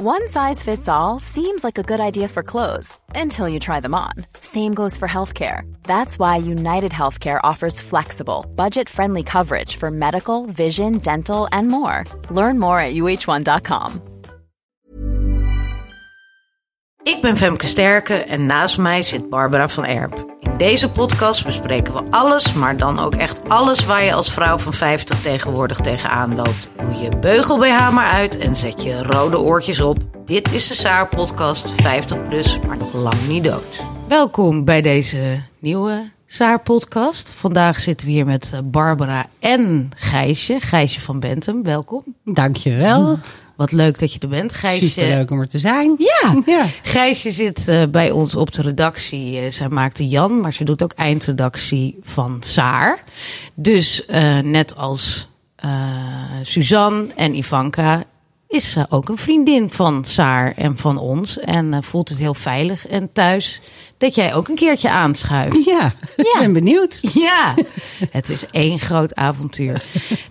One size fits all seems like a good idea for clothes until you try them on. Same goes for healthcare. That's why United Healthcare offers flexible, budget friendly coverage for medical, vision, dental, and more. Learn more at uh1.com. Ik ben Femke Sterke en naast mij zit Barbara van Erp. In deze podcast bespreken we alles, maar dan ook echt alles waar je als vrouw van 50 tegenwoordig tegenaan loopt. Doe je beugel BH maar uit en zet je rode oortjes op. Dit is de Saar podcast 50 plus, maar nog lang niet dood. Welkom bij deze nieuwe Saar podcast. Vandaag zitten we hier met eh, Barbara en Gijsje. Gijsje van Bentum, welkom. Dankjewel. Wat leuk dat je er bent, Gijsje. Superleuk om er te zijn. Ja, Ja. Gijsje zit eh, bij ons op de redactie. Eh, zij maakte Jan, maar ze doet ook eindredactie van Saar. Dus eh, net als Suzanne en Ivanka is ze ook een vriendin van Saar en van ons. En voelt het heel veilig en thuis dat jij ook een keertje aanschuift. Ja, ik ben benieuwd. Ja, het is één groot avontuur.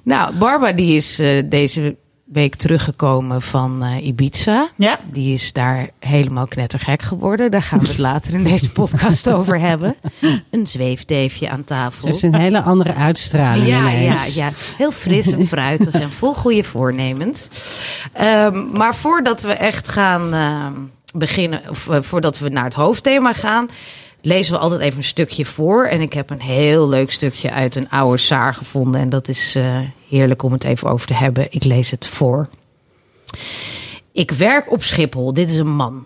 Nou, Barbara die is deze week teruggekomen van eh, Ibiza. Ja. Die is daar helemaal knettergek geworden. Daar gaan we het later in deze podcast over hebben. Een zweefteefje aan tafel. Het is een hele andere uitstraling Ja, ja, ineens. ja. Heel fris en fruitig en vol goede voornemens. Ehm, maar voordat we echt gaan ehm, beginnen, of eh, voordat we naar het hoofdthema gaan, lezen we altijd even een stukje voor. En ik heb een heel leuk stukje uit een oude Saar gevonden. En dat is eh, heerlijk om het even over te hebben. Ik lees het voor. Ik werk op Schiphol. Dit is een man.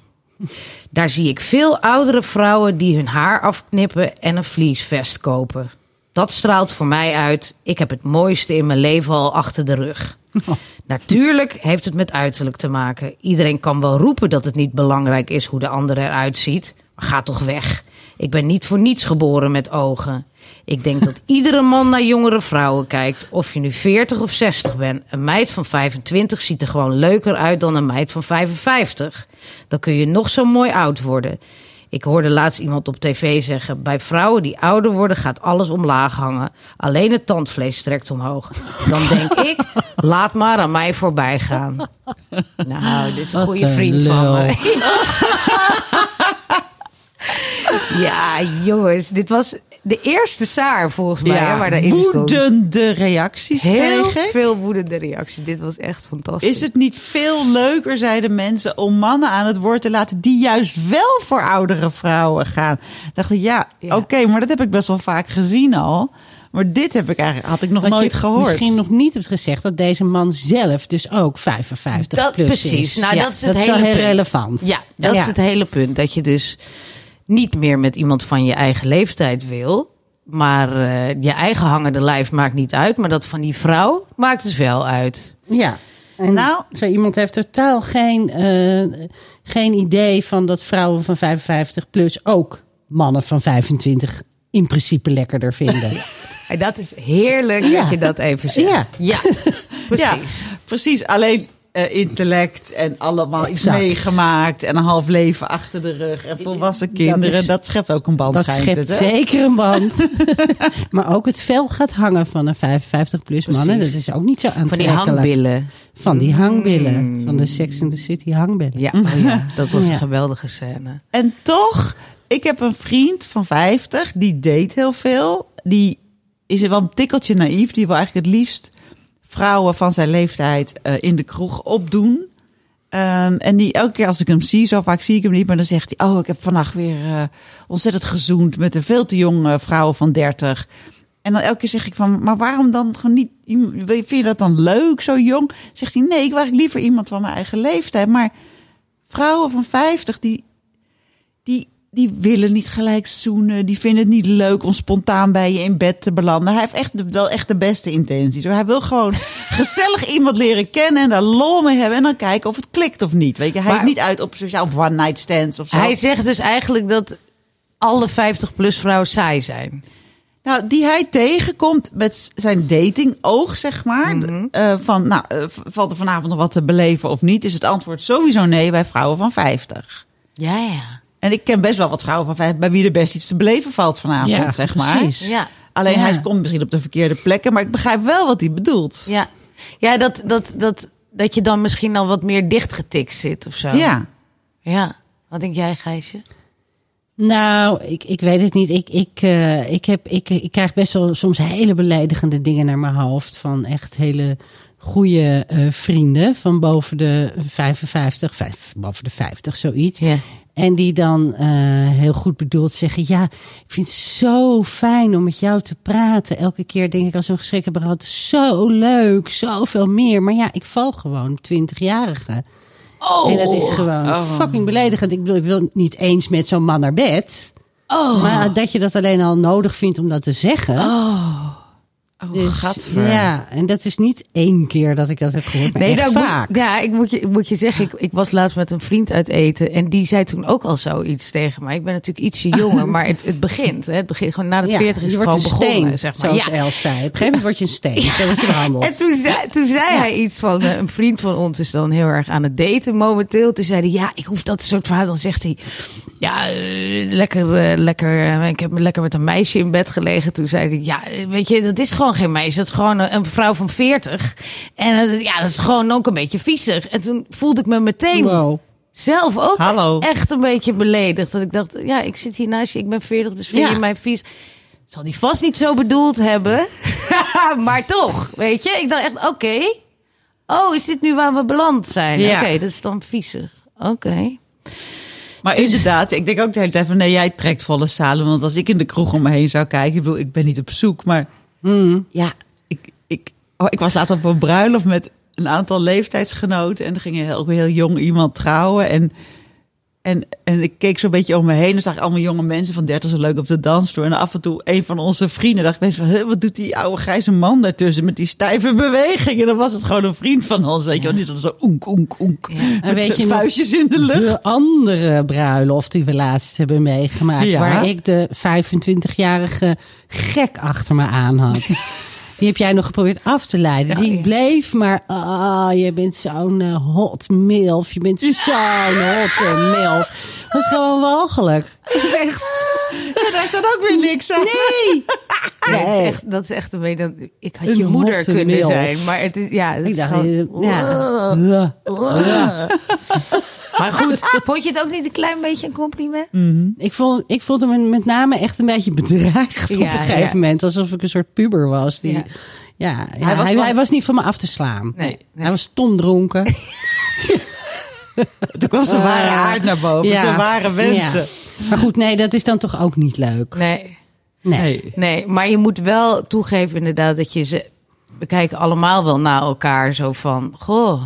Daar zie ik veel oudere vrouwen die hun haar afknippen en een vliesvest kopen. Dat straalt voor mij uit. Ik heb het mooiste in mijn leven al achter de rug. Natuurlijk heeft het met uiterlijk te maken. Iedereen kan wel roepen dat het niet belangrijk is hoe de ander eruit ziet. Maar ga toch weg. Ik ben niet voor niets geboren met ogen. Ik denk dat iedere man naar jongere vrouwen kijkt. Of je nu 40 of 60 bent. Een meid van 25 ziet er gewoon leuker uit dan een meid van 55. Dan kun je nog zo mooi oud worden. Ik hoorde laatst iemand op tv zeggen: bij vrouwen die ouder worden gaat alles omlaag hangen. Alleen het tandvlees trekt omhoog. Dan denk ik: laat maar aan mij voorbij gaan. Nou, dit is een Wat goede een vriend van lul. Ja, jongens, dit was de eerste Saar volgens mij hè, waar daarin stond. woedende reacties Heel veel woedende reacties. Dit was echt fantastisch. Is het niet veel leuker, zeiden mensen, om mannen aan het woord te laten die juist wel voor oudere vrouwen gaan? Dacht ik, ja, Ja. oké, maar dat heb ik best wel vaak gezien al. Maar dit heb ik eigenlijk, had ik nog nooit je gehoord. misschien nog niet hebt gezegd dat deze man zelf dus ook 55 dat, plus precies. is. Nou, Ja, dat is het dat hele wel heel punt. relevant. Ja, dat Ja. is het hele punt. Dat je dus niet meer met iemand van je eigen leeftijd wil. Maar eh, je eigen hangende lijf maakt niet uit. Maar dat van die vrouw maakt dus wel uit. Ja. En Nou- zo iemand heeft totaal geen, eh, geen idee van dat vrouwen van 55 plus ook mannen van 25 in principe lekkerder vinden. En dat is heerlijk Ja. dat je dat even zegt. Ja. Ja, Ja, precies. precies. Alleen eh, intellect en allemaal iets Exact. meegemaakt en een half leven achter de rug en volwassen kinderen. Dat, is- schept ook een band, Dat schijnt schept het, hè? zeker een band. maar ook het vel gaat hangen van een 55 plus mannen. Dat is ook niet zo Van die aantrekkelijk. hangbillen. Van die hangbillen. Van de Sex in the City hangbillen. Ja, oh ja dat was een geweldige scène. En toch, ik heb een vriend van 50, die date heel veel. Die is wel een tikkeltje naïef. Die wil eigenlijk het liefst vrouwen van zijn leeftijd eh, in de kroeg opdoen. Ehm, en die elke keer als ik hem zie, zo vaak zie ik hem niet, maar dan zegt hij: Oh, ik heb vannacht weer eh, ontzettend gezoend met een veel te jonge vrouw van 30. En dan elke keer zeg ik van, maar waarom dan gewoon niet? Vind je dat dan leuk, zo jong? Zegt hij, nee, ik wil liever iemand van mijn eigen leeftijd. Maar vrouwen van 50, die, die, die willen niet gelijk zoenen. Die vinden het niet leuk om spontaan bij je in bed te belanden. Hij heeft echt wel echt de beste intenties. Hij wil gewoon gezellig iemand leren kennen en daar lol mee hebben. En dan kijken of het klikt of niet. Weet je, hij Maar- is niet uit op sociaal one night stands of zo. Hij zegt dus eigenlijk dat alle 50-plus vrouwen saai zijn. Nou, die hij tegenkomt met zijn datingoog, zeg maar. Mhm. Eh, van, nou, eh, valt er vanavond nog wat te beleven of niet? Is het antwoord sowieso nee bij vrouwen van 50. Ja, ja. En ik ken best wel wat vrouwen van 50 bij wie er best iets te beleven valt vanavond, Ja, zeg maar. precies. Ja. Alleen Ja. hij komt misschien op de verkeerde plekken, maar ik begrijp wel wat hij bedoelt. Ja, ja dat, dat, dat dat je dan misschien al wat meer dichtgetikt zit of zo. Ja. Ja. Wat denk jij, Gijsje? Nou, ik, ik weet het niet. Ik, ik, eh, ik, heb, ik, ik krijg best wel soms hele beledigende dingen naar mijn hoofd. Van echt hele goede eh, vrienden van boven de 55, vijf, boven de 50, zoiets. Ja. En die dan eh, heel goed bedoeld zeggen: Ja, ik vind het zo fijn om met jou te praten. Elke keer denk ik als we een gesprek hebben gehad: Zo leuk, zoveel meer. Maar ja, ik val gewoon 20-jarige. Oh. En dat is gewoon fucking beledigend. Ik bedoel, ik wil niet eens met zo'n man naar bed. Oh. Maar dat je dat alleen al nodig vindt om dat te zeggen. Oh, Dus, gadver. ja, en dat is niet één keer dat ik dat heb gehoord, maar Nee, echt nou, vaak. Moet, ja, ik moet je, moet je zeggen, ik, ik was laatst met een vriend uit eten. En die zei toen ook al zoiets tegen mij. Ik ben natuurlijk ietsje jonger, maar het, het begint. Hè, het begint gewoon na de Ja, 40 is het gewoon begonnen. steen, zeg maar. zoals Ja. Els zei. Op een gegeven moment word je een steen. Word je behandeld. En toen zei, toen zei hij iets van, eh, een vriend van ons is dan heel erg aan het daten momenteel. Toen zei hij, ja, ik hoef dat soort verhaal. Dan zegt hij, ja, eh, lekker, eh, lekker, ik heb lekker met een meisje in bed gelegen. Toen zei hij, ja, weet je, dat is gewoon geen meisje. Dat is gewoon een, een vrouw van 40. En eh, ja, dat is gewoon ook een beetje viezig. En toen voelde ik me meteen Wow. zelf ook Hallo. echt een beetje beledigd. Dat ik dacht, ja, ik zit hier naast je, ik ben 40, dus vind Ja. je mij vies. Zal die vast niet zo bedoeld hebben. maar toch, weet je? Ik dacht echt, oké. Oh, is dit nu waar we beland zijn? Ja. Oké, dat is dan viezig. Oké. Maar inderdaad, ik denk ook de hele tijd van nee, jij trekt volle zalen. Want als ik in de kroeg om me heen zou kijken, ik bedoel, ik ben niet op zoek, maar Mm. ja, ik, ik, oh, ik was laatst op een bruiloft met een aantal leeftijdsgenoten en er ging heel, heel jong iemand trouwen en en, en ik keek zo'n beetje om me heen en zag ik allemaal jonge mensen van 30 zo leuk op de dansstoel. En af en toe een van onze vrienden dacht ik van, "Huh, wat doet die oude grijze man daartussen met die stijve bewegingen? En dan was het gewoon een vriend van ons, weet je wel. Die zat zo oenk, oenk, oenk. Met weet je vuistjes in de lucht. De andere bruiloft die we laatst hebben meegemaakt. Ja. Waar ik de 25-jarige gek achter me aan had. Die heb jij nog geprobeerd af te leiden. Die ja. bleef maar, ah, je bent zo'n eh, hot milf. Je bent zo'n hot milf. Dat is gewoon walgelijk. Dat is echt... daar staat ook weer niks aan. Nee! Nee, dat, is echt, dat is echt een beetje... Ik had Een je moeder kunnen milf. zijn. Maar het is, ja, het Ik is dacht, gewoon... eh, ja. Maar goed, vond je het ook niet een klein beetje een compliment? Ik vond, ik vond hem met name echt een beetje bedreigd op Ja, een gegeven ja. moment. Alsof ik een soort puber was. Die, Ja. ja. Ja, Hij hij, was hij was niet van me af te slaan. Nee, nee. Hij was stom dronken. Toen kwam zijn ware Ah. aard naar boven, Ja. zijn ware wensen. Ja. Maar goed, nee, dat is dan toch ook niet leuk. Nee. Nee. Nee. Nee, maar je moet wel toegeven inderdaad dat je ze... We kijken allemaal wel naar elkaar zo van... Goh,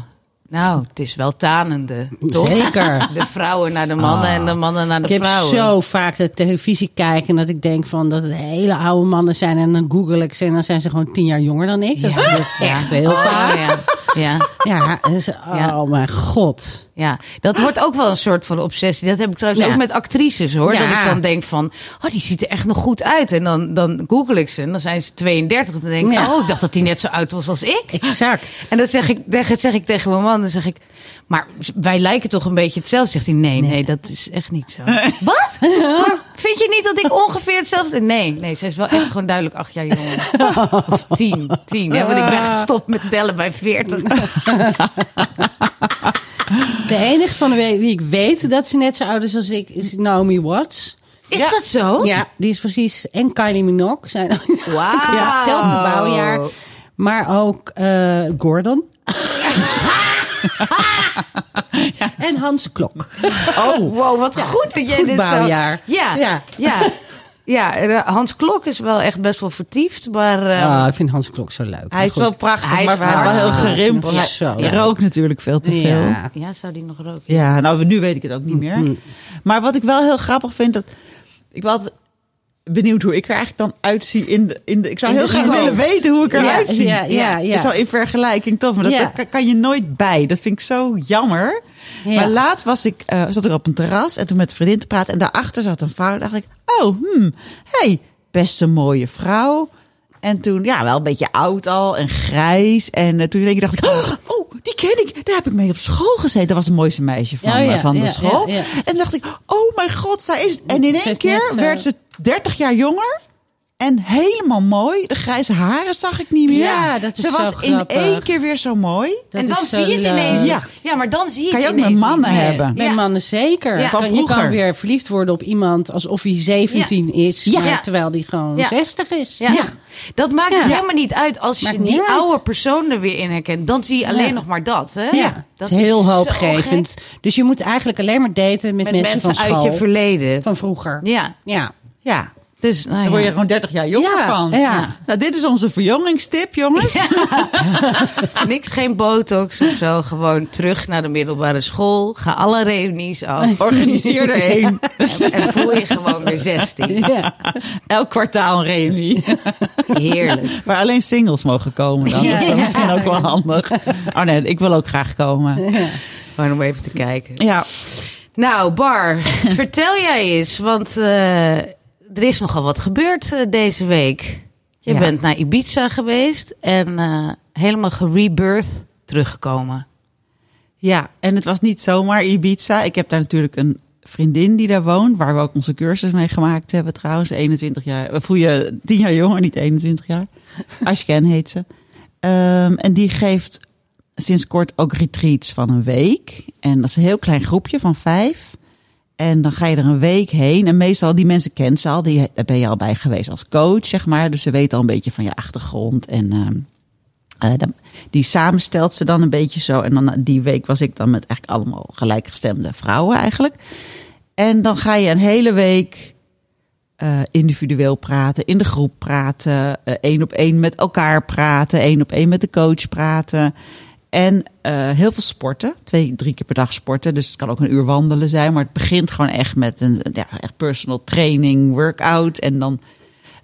nou, het is wel tanende, toch? Zeker. De vrouwen naar de mannen en de mannen naar de Ik heb vrouwen. zo vaak de televisie kijken en dat ik denk van dat het hele oude mannen zijn. En dan google ik ze en dan zijn ze gewoon tien jaar jonger dan ik. Dat gebeurt echt heel Oh, vaak. ja. Ja, Ja, dus, oh Ja. mijn god. ja, dat wordt ook wel een soort van obsessie. Dat heb ik trouwens Ja. ook met actrices hoor. Dat ik dan denk van, oh die ziet er echt nog goed uit. En dan, dan google ik ze en dan zijn ze 32. En dan denk ik, oh ik dacht dat die net zo oud was als ik. Exact. En dan zeg ik, dan zeg ik tegen mijn man, dan zeg ik, maar wij lijken toch een beetje hetzelfde. Zegt hij, nee, nee, dat is echt niet zo. Wat? Maar vind je niet dat ik ongeveer hetzelfde? Nee, nee, zij is wel echt gewoon duidelijk acht jaar jonger. Of tien, tien. Ja, want ik ben gestopt met tellen bij veertig. De enige van de wie ik weet dat ze net zo oud is als ik is Naomi Watts. Is dat zo? Ja, die is precies. En Kylie Minogue zijn Wauw. hetzelfde bouwjaar. Maar ook eh, Gordon. En Hans Klok. Oh, wow, wat goed dat jij goed dit zo... bouwjaar. Ja, ja, Ja. ja. ja. eh, Hans Klok is wel echt best wel vertiefd, maar... eh, Ah, ik vind Hans Klok zo leuk. Hij is wel prachtig, Hij is maar hij wel heel gerimpeld. Ja, Hij zo, hij ja. rookt natuurlijk veel te veel. Ja. ja, zou die nog roken? Ja, nou, nu weet ik het ook niet meer. Maar wat ik wel heel grappig vind, dat ik was benieuwd hoe ik er eigenlijk dan uitzie in de. In de ik zou In heel graag willen weten hoe ik eruit Ja, zie. ja, ja, ja. Zo in vergelijking toch, maar dat, Ja. kan- je nooit bij. Dat vind ik zo jammer. Ja. Maar laatst was ik, eh, zat ik op een terras en toen met een vriendin te praten en daarachter zat een vrouw. En dacht ik, oh, hmm, hey, best een mooie vrouw. En toen, ja, wel een beetje oud al en grijs. En eh, toen denk ik, dacht ik, oh, oh, die ken ik. Daar heb ik mee op school gezeten. Dat was het mooiste meisje van, Oh ja, van de ja, school. ja. En toen dacht ik, oh mijn god, zij is... En in één keer werd ze 30 jaar jonger. En helemaal mooi. De grijze haren zag ik niet meer. Ja, dat is Ze zo was in één keer weer zo mooi. Dat en dan zie je het leuk. ineens. Ja. Ja. maar dan zie je Kan je het ook met ineens mannen niet meer. hebben. Met Ja. mannen zeker. Ja. Kan- je kan weer verliefd worden op iemand alsof hij 17 is, Ja. maar terwijl die gewoon Ja. 60 is. Ja. Dat maakt dus helemaal niet uit als je Maakt die uit. oude persoon er weer in herkent. Dan zie je alleen Ja. nog maar dat. Hè? Ja, dat is heel hoopgevend. Dus je moet eigenlijk alleen maar daten met, Met mensen, mensen, van uit je verleden. van vroeger. Ja, Ja. Ja, dus nou daar word je ja. gewoon 30 jaar jonger Ja, van. ja. Nou, dit is onze verjongingstip, jongens. niks, geen botox of zo. Gewoon terug naar de middelbare school. Ga alle reunies af. Organiseer er één. En voel je gewoon weer 16. Ja. Elk kwartaal een reunie. Heerlijk. Waar alleen singles mogen komen dan. Dat is dan misschien ook wel handig. Oh nee, ik wil ook graag komen. Gewoon om even te kijken. Ja, Nou, Bar, vertel jij eens. Want eh, er is nogal wat gebeurd eh, deze week. Je Ja. bent naar Ibiza geweest en eh, helemaal gerebirth teruggekomen. ja, en het was niet zomaar Ibiza. Ik heb daar natuurlijk een vriendin die daar woont. Waar we ook onze cursus mee gemaakt hebben trouwens. 21 jaar. We voel je 10 jaar jonger, niet 21 jaar. Ashken heet ze. Ehm, en die geeft sinds kort ook retreats van een week. En dat is een heel klein groepje van vijf. En dan ga je er een week heen. En meestal, die mensen kent ze al. Die, daar ben je al bij geweest als coach, zeg maar. Dus ze weten al een beetje van je achtergrond. En ehm, eh, die samenstelt ze dan een beetje zo. En dan die week was ik dan met eigenlijk allemaal gelijkgestemde vrouwen eigenlijk. En dan ga je een hele week eh, individueel praten, in de groep praten, eh, één op één met elkaar praten, één op één met de coach praten. En eh, heel veel sporten, twee, drie keer per dag sporten. Dus het kan ook een uur wandelen zijn, maar het begint gewoon echt met een ja, echt personal training, workout en dan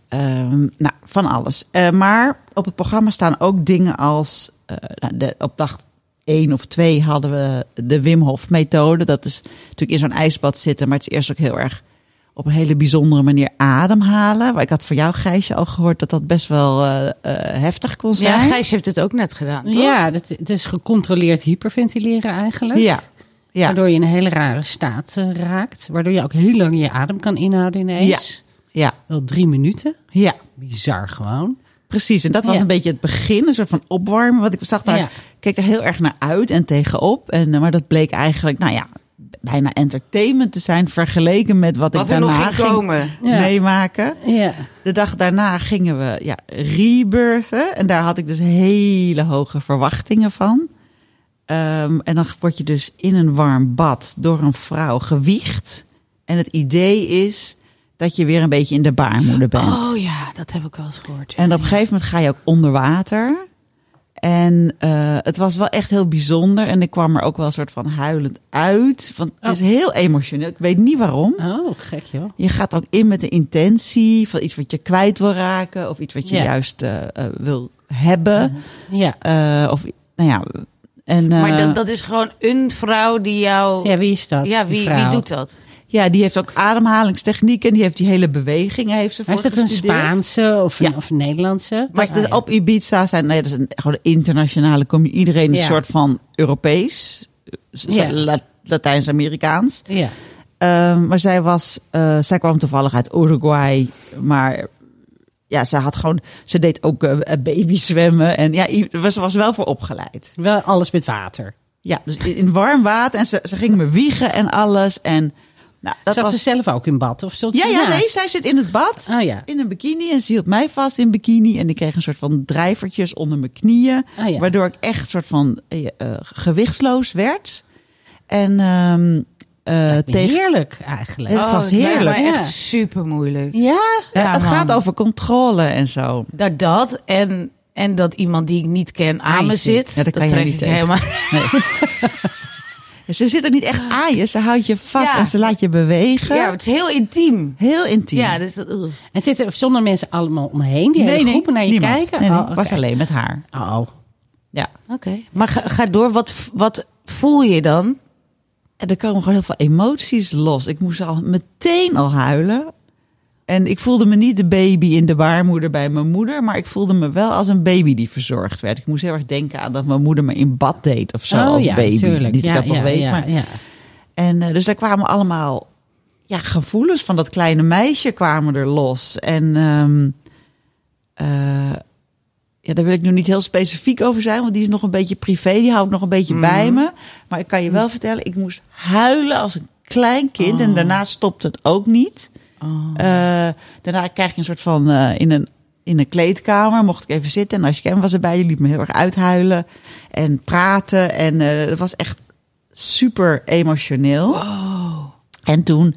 ehm, nou, van alles. Eh, maar op het programma staan ook dingen als eh, nou, de, op dag één of twee hadden we de Wim Hof methode. Dat is natuurlijk in zo'n ijsbad zitten, maar het is eerst ook heel erg op een hele bijzondere manier ademhalen. Maar ik had voor jou, Gijsje, al gehoord dat dat best wel eh, eh, heftig kon Ja, zijn. Gijs heeft het ook net gedaan, toch? Ja, dat, het is gecontroleerd hyperventileren eigenlijk. ja. ja. Waardoor je in een hele rare staat eh, raakt. Waardoor je ook heel lang je adem kan inhouden ineens. ja, Wel drie minuten. ja. Bizar gewoon. Precies, en dat was Ja. een beetje het begin, een soort van opwarmen. Want ik zag daar, Ja. keek er heel erg naar uit en tegenop. En, maar dat bleek eigenlijk, nou ja, bijna entertainment te zijn vergeleken met wat, Wat ik nog daarna ging ging komen. Ja. meemaken. Ja. De dag daarna gingen we ja, rebirthen. En daar had ik dus hele hoge verwachtingen van. Ehm, en dan word je dus in een warm bad door een vrouw gewiegd. En het idee is dat je weer een beetje in de baarmoeder bent. Oh ja, dat heb ik wel eens gehoord. ja. En op een gegeven moment ga je ook onder water. En eh, het was wel echt heel bijzonder. En ik kwam er ook wel een soort van huilend uit. Want het is heel emotioneel. Ik weet niet waarom. Oh, gek joh. Je gaat ook in met de intentie van iets wat je kwijt wil raken. Of iets wat je Ja. juist eh, eh, wil hebben. Ja. Eh, of nou ja. En, maar eh, dat, dat is gewoon een vrouw die jou... Ja, wie is dat? Ja, wie, vrouw? wie doet dat? Ja, die heeft ook ademhalingstechnieken. En die heeft die hele bewegingen heeft ze voor is dat een. Spaanse of een, Ja. of een Nederlandse? Maar Ah, dus ja. op Ibiza zijn, nee, dat is een, gewoon een internationale community. Iedereen is Ja. een soort van Europees, Latijns-Amerikaans. Ja. Ehm, maar zij was, eh, zij kwam toevallig uit Uruguay, maar ja, ze had gewoon, ze deed ook eh, baby zwemmen en ja, ze was wel voor opgeleid. Wel alles met water. Ja, dus in in warm water en ze, ze ging me wiegen en alles en nou, dat Zat was. ze zelf ook in bad? Of stond ja, ze ja, naast? nee, zij zit in het bad. Oh ja. In een bikini en ze hield mij vast in bikini. En ik kreeg een soort van drijvertjes onder mijn knieën. Ja. Waardoor ik echt een soort van eh, eh, gewichtsloos werd. En ehm eh, tegen. Heerlijk eigenlijk. Ja, het was Oh, lijkt heerlijk. Ja. echt super moeilijk. Ja? Ja, het man. gaat over controle en zo. Dat, dat en, en dat iemand die ik niet ken aan me zit. Ja, dat kan je trek niet ik tegen. helemaal. Ze zit er niet echt aan je. Ze houdt je vast Ja. en ze laat je bewegen. Ja, het is heel intiem. Heel intiem. Ja, dus. En zitten er zonder mensen allemaal omheen? Die hele groepen naar je niemand. kijken? Nee, nee, Oh, ik was alleen met haar. Oh. Ja. Oké. Maar ga, ga door. Wat, wat voel je dan? En er komen gewoon heel veel emoties los. Ik moest al meteen al huilen. En ik voelde me niet de baby in de baarmoeder bij mijn moeder, maar ik voelde me wel als een baby die verzorgd werd. Ik moest heel erg denken aan dat mijn moeder me in bad deed of zo oh, als ja, baby. Tuurlijk. Niet ja, dat ik dat ja, nog weet, maar ja. en eh, dus daar kwamen allemaal ja, gevoelens van dat kleine meisje kwamen er los. En ehm, eh, ja, daar wil ik nu niet heel specifiek over zijn, want die is nog een beetje privé. Die houdt nog een beetje bij me. Maar ik kan je wel vertellen, ik moest huilen als een klein kind. En daarna stopt het ook niet. Eh, daarna krijg je een soort van eh, in een in een kleedkamer mocht ik even zitten en als je hem was erbij, die liet me heel erg uithuilen en praten en eh het was echt super emotioneel. En toen,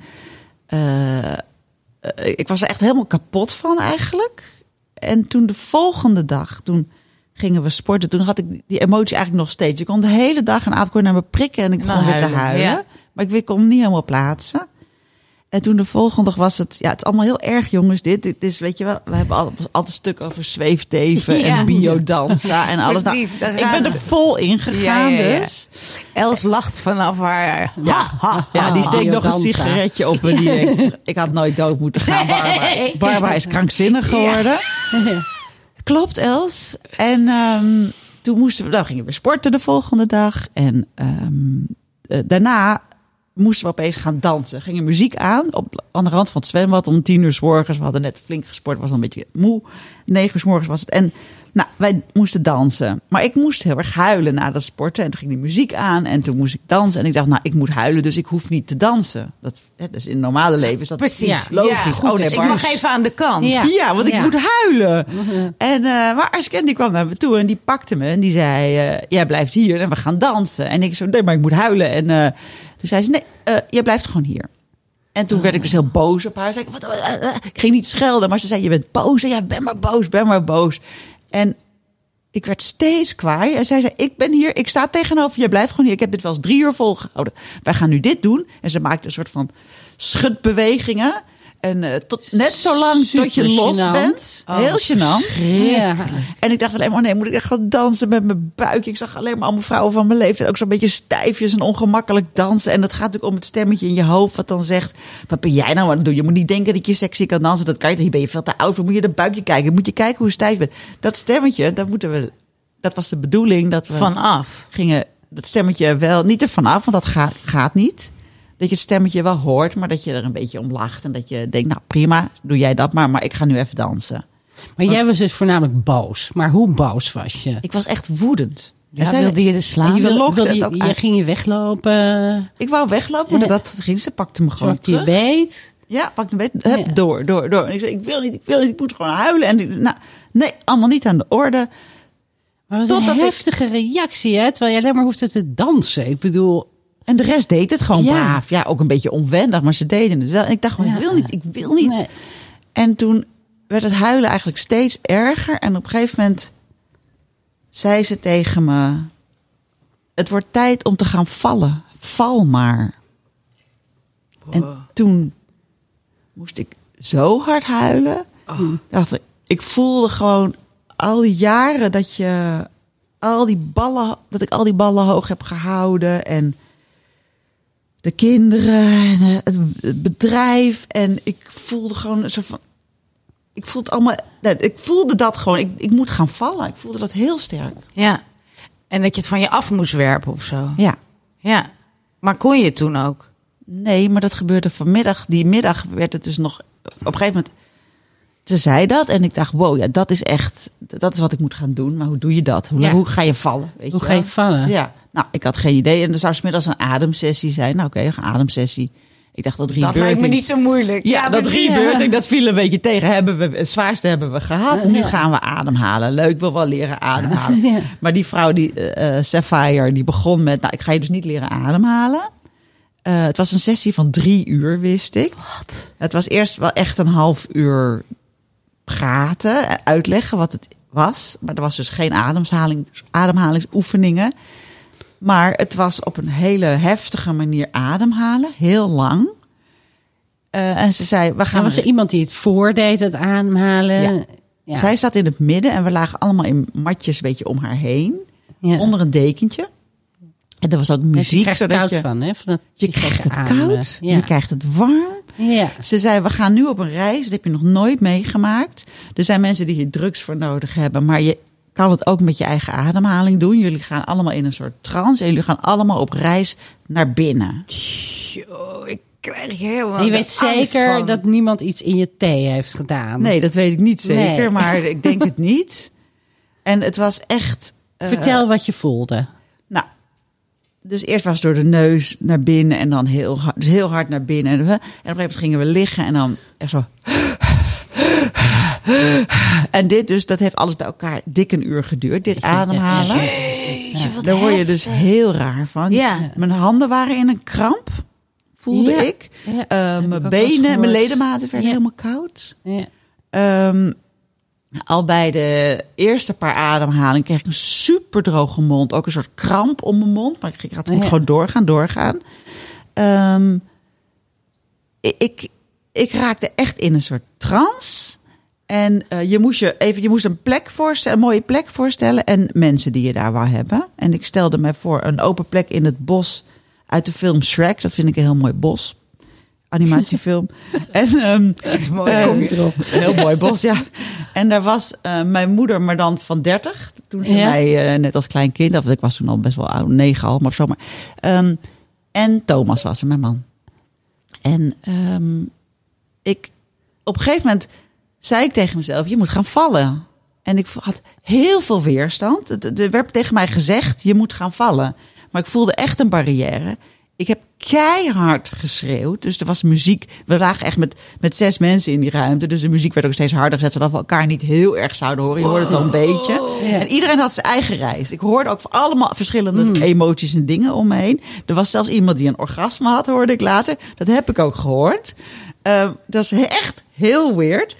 ik was er echt helemaal kapot van eigenlijk. En toen de volgende dag, toen gingen we sporten. Toen had ik die emotie eigenlijk nog steeds. Ik kon de hele dag en avond naar me prikken en ik begon weer te huilen, ja. Maar ik kon hem niet helemaal plaatsen. En toen de volgende dag was het, ja, het is allemaal heel erg, jongens. Dit, dit is, weet je wel, we hebben al, altijd een stuk over zweefteven Ja. en biodanza en alles. Nou, Precies, ik ben er vol in gegaan, Ja, ja, ja. dus. Els lacht vanaf haar. Ja, ja die steekt nog een sigaretje op en die denkt, ik had nooit dood moeten gaan. Barbara, is krankzinnig geworden. Klopt, Els. En ehm, toen moesten we, dan gingen we sporten de volgende dag. En ehm, eh, daarna moesten we opeens gaan dansen. Gingen muziek aan op, aan de rand van het zwembad om tien uur s morgens. We hadden net flink gesport, was al een beetje moe. Negen uur s morgens was het. En nou, wij moesten dansen. Maar ik moest heel erg huilen na dat sporten. En toen ging die muziek aan en toen moest ik dansen. En ik dacht, nou, ik moet huilen, dus ik hoef niet te dansen. Dat, hè, dus in het normale leven is dat Precies. ja, logisch. Ja, goed, oh nee, ik maar- mag even aan de kant. Ja. ja, want ik moet huilen. En, eh maar Arsken die kwam naar me toe en die pakte me en die zei... eh, jij blijft hier en we gaan dansen. En ik zo, nee, maar ik moet huilen. En eh, toen zei ze, nee, eh, jij blijft gewoon hier. En toen werd ik dus heel boos op haar. Zei ik, wat, ik ging niet schelden, maar ze zei, je bent boos. Ja, ben maar boos, ben maar boos. En ik werd steeds kwaai. En zij zei, ik ben hier, ik sta tegenover je, blijf gewoon hier. Ik heb dit wel eens drie uur volgehouden. Wij gaan nu dit doen. En ze maakte een soort van schudbewegingen. En eh, tot, net zo lang tot je los gênant. bent. Oh, Heel gênant. Ja. En ik dacht alleen maar, nee, moet ik echt gaan dansen met mijn buik? Ik zag alleen maar allemaal vrouwen van mijn leeftijd. Ook zo'n beetje stijfjes en ongemakkelijk dansen. En dat gaat natuurlijk om het stemmetje in je hoofd. Wat dan zegt, wat ben jij nou aan het doen? Je moet niet denken dat je sexy kan dansen. Dat kan je, hier ben je veel te oud voor. Moet je de buikje kijken. Moet je kijken hoe stijf je bent. Dat stemmetje, dat moeten we... Dat was de bedoeling dat we Vanaf. gingen dat stemmetje wel niet er vanaf, want dat gaat, gaat niet. Dat je het stemmetje wel hoort, maar dat je er een beetje om lacht. En dat je denkt, nou prima, doe jij dat maar, maar ik ga nu even dansen. Maar jij was dus voornamelijk boos. Maar hoe boos was je? Ik was echt woedend. Ja, En zij- wilde je de slaan? En ze lokte Wilde je, je ging je weglopen, Ik wou weglopen, maar dat ging ze. pakte me gewoon zorgde je terug. beet. Ja, pakte me beet. Hup, Ja. door, door, door. En ik zei, ik wil niet, ik wil niet, ik moet gewoon huilen. En ik, nou, nee, allemaal niet aan de orde. Maar was Totdat een ik- heftige reactie, hè? Terwijl je alleen maar hoefde te dansen. Ik bedoel, En de rest deed het gewoon Ja. braaf. Ja, ook een beetje onwendig, maar ze deden het wel. En ik dacht gewoon, ik wil niet, ik wil niet. Nee. En toen werd het huilen eigenlijk steeds erger. En op een gegeven moment zei ze tegen me... Het wordt tijd om te gaan vallen. Val maar. En toen moest ik zo hard huilen. Dacht ik, ik voelde gewoon al die jaren dat je... Al die ballen, dat ik al die ballen hoog heb gehouden. En de kinderen, en eh, het bedrijf. En ik voelde gewoon soort van. Ik voelde allemaal. nee, Ik voelde dat gewoon. Ik, ik moet gaan vallen. Ik voelde dat heel sterk. Ja. En dat je het van je af moest werpen of zo. Ja. Ja. Maar kon je het toen ook? Nee, maar dat gebeurde vanmiddag. Die middag werd het dus nog. Op een gegeven moment. Ze zei dat en ik dacht, wow, ja, dat is echt. Dat is wat ik moet gaan doen. Maar hoe doe je dat? Hoe, Ja. hoe ga je vallen? Weet hoe je ga je vallen? Ja. Nou, ik had geen idee. En er zou smiddags een ademsessie zijn. Nou, oké, een ademsessie. Ik dacht dat Dat rebirthing. lijkt me niet zo moeilijk. Ja, dat precies. rebirthing, dat viel een beetje tegen. Hebben we, het zwaarste hebben we gehad. En nu Ja. gaan we ademhalen. Leuk, wil wel leren ademhalen. Ja. Maar die vrouw, die eh, eh, Sapphire, die begon met... Nou, ik ga je dus niet leren ademhalen. Eh, het was een sessie van drie uur, wist ik. Wat? Het was eerst wel echt een half uur praten, uitleggen wat het was. Maar er was dus geen ademhaling, ademhalingsoefeningen. Maar het was op een hele heftige manier ademhalen, heel lang. Eh, en ze zei, we Gaan was er iemand die het voordeed, het aanhalen? Ja. Ja. Zij zat in het midden en we lagen allemaal in matjes een beetje om haar heen. Ja. Onder een dekentje. En er was ook Ja, je muziek. krijgt het koud je, van, hè? Van dat, je krijgt het ademen. koud, je krijgt het warm. Ja. Ze zei, we gaan nu op een reis. Dat heb je nog nooit meegemaakt. Er zijn mensen die hier drugs voor nodig hebben. Maar je kan het ook met je eigen ademhaling doen. Jullie gaan allemaal in een soort trance. En jullie gaan allemaal op reis naar binnen. Yo, ik krijg helemaal je weet angst zeker van. dat niemand iets in je thee heeft gedaan. Nee, dat weet ik niet zeker, Nee. maar ik denk het niet. En het was echt... eh, Vertel wat je voelde. Dus eerst was het door de neus naar binnen en dan heel hard, dus heel hard naar binnen. En, op een gegeven moment gingen we liggen en dan echt zo. En dit dus, dat heeft alles bij elkaar dik een uur geduurd, dit ademhalen. Jeetje, Daar word je dus heel raar van. Ja. Mijn handen waren in een kramp, voelde Ja. ik. Eh, mijn benen, mijn ledematen werden helemaal koud. Ja. Al bij de eerste paar ademhalingen kreeg ik een super droge mond. Ook een soort kramp om mijn mond. Maar ik had Ja. gewoon doorgaan, doorgaan. Ehm, ik, ik, ik raakte echt in een soort trance. En eh, je, moest je, even, je moest een plek voorstellen, een mooie plek voorstellen. En mensen die je daar wou hebben. En ik stelde mij voor een open plek in het bos uit de film Shrek. Dat vind ik een heel mooi bos. Animatiefilm. en ehm, Dat is mooi. Kom je erop. een heel mooi bos, ja. En daar was eh, mijn moeder, maar dan van 30. Toen ze Ja. mij, eh, net als klein kind, of ik was toen al best wel oud, negen al, maar zo maar. Ehm, en Thomas was er, mijn man. En ehm, ik, op een gegeven moment zei ik tegen mezelf, je moet gaan vallen. En ik had heel veel weerstand. Het- Er werd tegen mij gezegd, je moet gaan vallen. Maar ik voelde echt een barrière. Ik heb keihard geschreeuwd. Dus er was muziek. We lagen echt met, met zes mensen in die ruimte. Dus de muziek werd ook steeds harder gezet. Zodat we elkaar niet heel erg zouden horen. Je hoorde het wel een beetje. Ja. En iedereen had zijn eigen reis. Ik hoorde ook allemaal verschillende emoties en dingen om me heen. Er was zelfs iemand die een orgasme had, hoorde ik later. Dat heb ik ook gehoord. Ehm, dat is echt heel weird.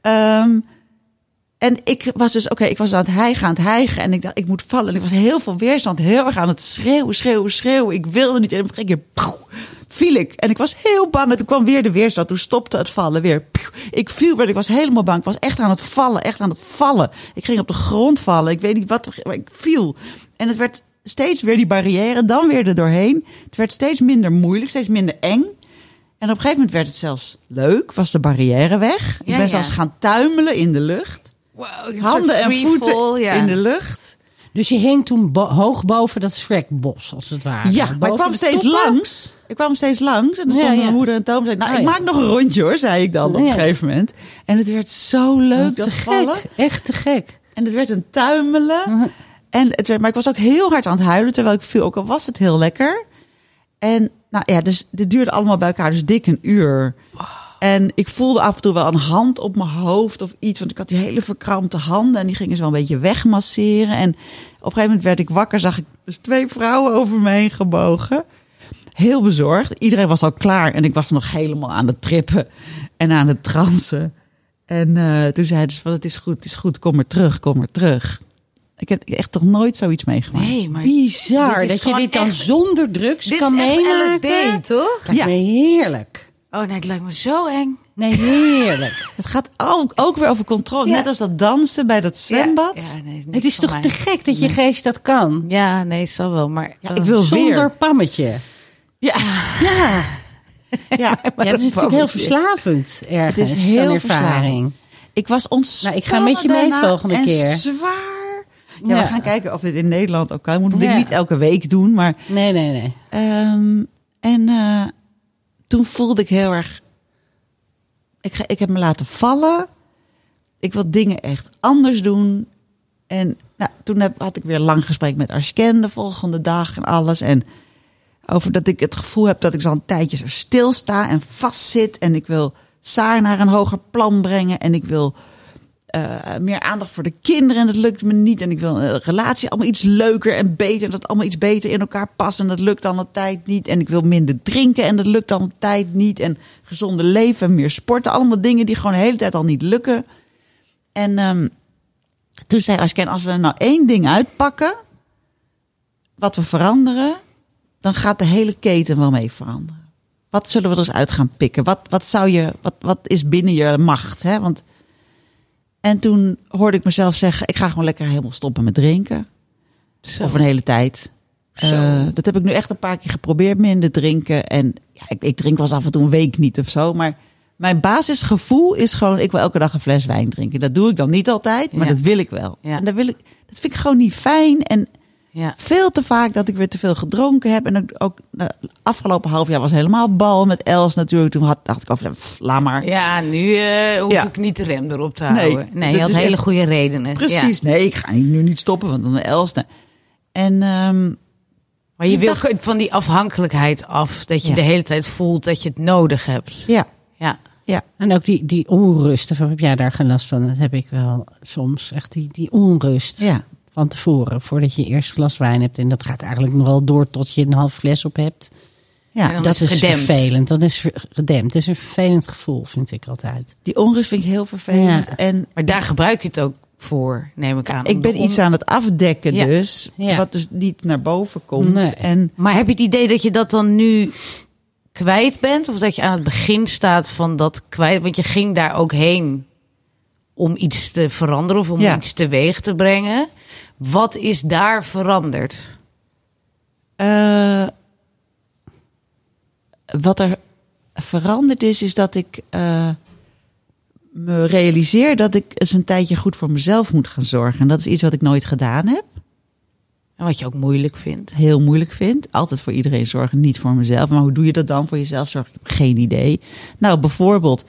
Ehm, en ik was dus, oké, ik was aan het hijgen, aan het hijgen. En ik dacht, ik moet vallen. En ik was heel veel weerstand, heel erg aan het schreeuwen, schreeuwen, schreeuwen. Ik wilde niet. En op een gegeven moment viel ik. En ik was heel bang. En toen kwam weer de weerstand. Toen stopte het vallen weer. Ik viel weer. Ik was helemaal bang. Ik was echt aan het vallen, echt aan het vallen. Ik ging op de grond vallen. Ik weet niet wat, maar ik viel. En het werd steeds weer die barrière, dan weer er doorheen. Het werd steeds minder moeilijk, steeds minder eng. En op een gegeven moment werd het zelfs leuk, was de barrière weg. ik Ja, ben ja. zelfs gaan tuimelen in de lucht. Wow, Handen en voeten fall, ja. in de lucht. Dus je hing toen bo- hoog boven dat Shrekbos, als het ware. Ja, maar ik kwam steeds toppen. langs. Ik kwam steeds langs. En dan Ja, stond ja. mijn moeder en Toom. Zei, nou, Oh, ik ja. maak nog een rondje hoor, zei ik dan op Ja. een gegeven moment. En het werd zo leuk, Dat vallen. gek. Echt te gek. En het werd een tuimelen. Mhm. En het werd, maar ik was ook heel hard aan het huilen, terwijl ik viel. Ook al was het heel lekker. En nou ja, dus dit duurde allemaal bij elkaar, dus dik een uur. En ik voelde af en toe wel een hand op mijn hoofd of iets. Want ik had die hele verkrampte handen en die gingen zo een beetje wegmasseren. En op een gegeven moment werd ik wakker, zag ik dus twee vrouwen over me heen gebogen. Heel bezorgd. Iedereen was al klaar en ik was nog helemaal aan het trippen en aan het transen. En eh, toen zeiden ze van het is goed, het is goed, kom maar terug, kom maar terug. Ik heb echt nog nooit zoiets meegemaakt. Nee, maar Bizar dat je dit dan echt- zonder drugs dit kan meemaken. LSD, toch? Lijkt Ja. me heerlijk. Oh nee, het lijkt me zo eng. Nee, heerlijk. Het gaat ook, ook weer over controle. Ja. Net als dat dansen bij dat zwembad. Ja, ja, nee, het is toch mij. te gek dat je geest dat kan? Ja, nee, zal wel, maar... Oh. ik wil Zonder weer. pammetje. Ja, Ja, ja. dat is natuurlijk heel verslavend ergens. Het is heel ervaring. Ik was ontspannen Nou, ik ga met je mee volgende en keer. zwaar. Ja, we gaan kijken of dit in Nederland ook kan. Ik moet Ja. niet elke week doen, maar... Nee, nee, nee. ehm, en eh, toen voelde ik heel erg... Ik, ga, ik heb me laten vallen. Ik wil dingen echt anders doen. En nou, toen heb, had ik weer lang gesprek met Ashken de volgende dag en alles. En over dat ik het gevoel heb dat ik zo een tijdje zo stilsta en vastzit. En ik wil Saar naar een hoger plan brengen. En ik wil eh, meer aandacht voor de kinderen. En dat lukt me niet. En ik wil een relatie allemaal iets leuker en beter. Dat allemaal iets beter in elkaar past. En dat lukt dan een tijd niet. En ik wil minder drinken. En dat lukt dan een tijd niet. En gezonde leven en meer sporten. Allemaal dingen die gewoon de hele tijd al niet lukken. En ehm, toen zei Ashken, als we nou één ding uitpakken. Wat we veranderen. Dan gaat de hele keten wel mee veranderen. Wat zullen we er eens uit gaan pikken? Wat, wat, zou je, wat, wat is binnen je macht? Hè? Want, en toen hoorde ik mezelf zeggen: ik ga gewoon lekker helemaal stoppen met drinken. Zo. Of een hele tijd. Zo. Eh, dat heb ik nu echt een paar keer geprobeerd, minder drinken. En ja, ik, ik drink wel eens af en toe een week niet of zo. Maar mijn basisgevoel is gewoon: ik wil elke dag een fles wijn drinken. Dat doe ik dan niet altijd, maar Ja. dat wil ik wel. Ja. En dat, wil ik, dat vind ik gewoon niet fijn. En Ja. Veel te vaak dat ik weer te veel gedronken heb. En ook, ook nou, afgelopen half jaar was helemaal bal met Els natuurlijk. Toen had, dacht ik over, pff, laat maar. Ja, nu eh, hoef Ja. ik niet de rem erop te Nee, houden. Nee, dat je had hele echt- goede redenen. Precies, Ja. nee, ik ga nu niet stoppen, want dan Els. nee. En ehm, Maar je wil dacht- van die afhankelijkheid af. Dat je Ja. de hele tijd voelt dat je het nodig hebt. ja, Ja. ja, En ook die, die onrust, of heb jij daar geen last van? Dat heb ik wel soms. Echt die, die onrust ja. Van tevoren, voordat je eerst glas wijn hebt. En dat gaat eigenlijk nog wel door tot je een half fles op hebt. ja. Dat is het is gedempt. vervelend. Dat is gedempt. Dat is een vervelend gevoel, vind ik altijd. Die onrust vind ik heel vervelend. Ja. En Maar daar gebruik je het ook voor, neem ik aan. ik ben iets aan het afdekken Ja. dus, Ja. wat dus niet naar boven komt. Nee. En Maar heb je het idee dat je dat dan nu kwijt bent? Of dat je aan het begin staat van dat kwijt? Want je ging daar ook heen om iets te veranderen of om Ja. iets teweeg te brengen. Wat is daar veranderd? eh, wat er veranderd is, is dat ik eh, me realiseer dat ik eens een tijdje goed voor mezelf moet gaan zorgen. En dat is iets wat ik nooit gedaan heb. En wat je ook moeilijk vindt. heel moeilijk vind. Altijd voor iedereen zorgen, niet voor mezelf. Maar hoe doe je dat dan voor jezelf zorgen? Ik heb geen idee. Nou, bijvoorbeeld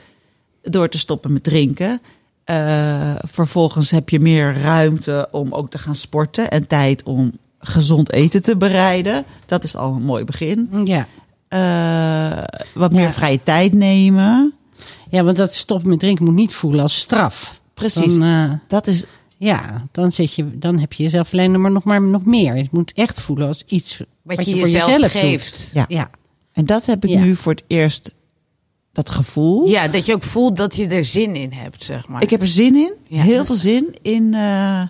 door te stoppen met drinken. Eh, vervolgens heb je meer ruimte om ook te gaan sporten en tijd om gezond eten te bereiden. Dat is al een mooi begin. Ja. Eh, wat Ja. meer vrije tijd nemen. ja, want dat stoppen met drinken moet niet voelen als straf. Precies. Dan, eh, Dat is ja, dan, zit je, dan heb je jezelf alleen maar nog, maar nog meer. Het moet echt voelen als iets Wat, je, voor jezelf, jezelf geeft. doet. Ja. Ja. en dat heb ik Ja. nu voor het eerst dat gevoel. Ja, dat je ook voelt dat je er zin in hebt, zeg maar. Ik heb er zin in. Ja. Heel veel zin in. eh,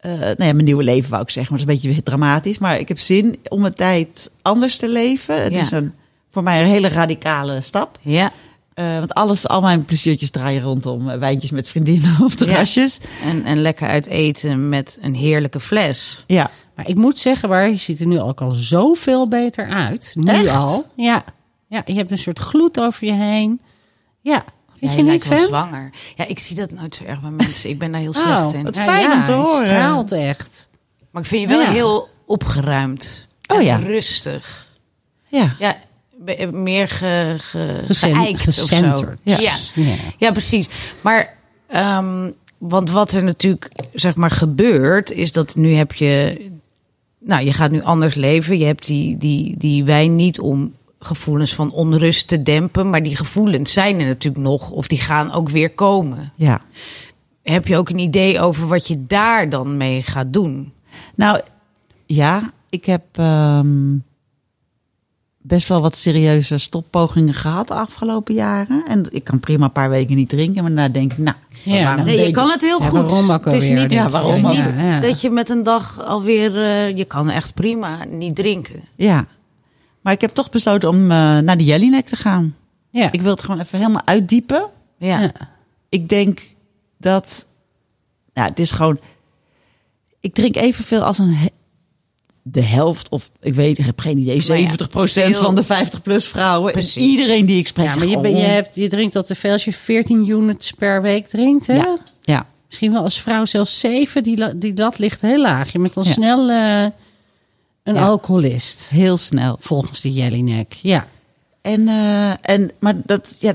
nou ja, mijn nieuwe leven wou ik zeggen, maar dat is een beetje dramatisch. Maar ik heb zin om mijn tijd anders te leven. Het Ja. is een, voor mij een hele radicale stap. Ja, Eh, want alles, al mijn pleziertjes draaien rondom wijntjes met vriendinnen of terrasjes. en, en lekker uit eten met een heerlijke fles. Ja. Maar ik moet zeggen, waar je ziet er nu ook al zoveel beter uit. Nu Echt? al. Ja. Ja, je hebt een soort gloed over je heen. Ja, vind Ja, je niet lijkt wel zwanger. Ja, ik zie dat nooit zo erg bij mensen. Ik ben daar heel Oh, slecht in. wat fijn om te horen. straalt echt. Maar ik vind je wel Ja. heel opgeruimd. Oh ja. rustig. Ja. Ja, be- meer ge, geëikt of zo. Ja. Ja. Ja. Ja. precies. Maar, ehm, want wat er natuurlijk, zeg maar, gebeurt, is dat nu heb je... Nou, je gaat nu anders leven. Je hebt die, die, die wijn niet om gevoelens van onrust te dempen. Maar die gevoelens zijn er natuurlijk nog. Of die gaan ook weer komen. ja. Heb je ook een idee over wat je daar dan mee gaat doen? Nou, ja, ik heb ehm, best wel wat serieuze stoppogingen gehad de afgelopen jaren. En ik kan prima een paar weken niet drinken, maar daarna denk ik, nou, Ja, Nee, je kan het heel Ja, goed. waarom ook het is alweer, niet, Ja, waarom het is ook? niet Ja, ja. dat je met een dag alweer... eh, je kan echt prima niet drinken. Ja, maar ik heb toch besloten om eh, naar de Jellinek te gaan. Ja. Ik wil het gewoon even helemaal uitdiepen. Ja. Ja. Ik denk dat, nou, het is gewoon, ik drink evenveel als een, he- de helft of ik weet, ik heb geen idee, ja, 70% veel- van de 50 plus vrouwen. En Precies. iedereen die ik spreek. Ja, maar je, ben- je, hebt, je drinkt al te veel als je 14 units per week drinkt. Hè? Ja. Ja, Misschien wel als vrouw zelfs 7. Die, die dat ligt heel laag. Je bent al Ja. snel eh, een Ja. alcoholist. heel snel. Volgens de Jellinek. Ja. En, eh, en, maar dat, ja,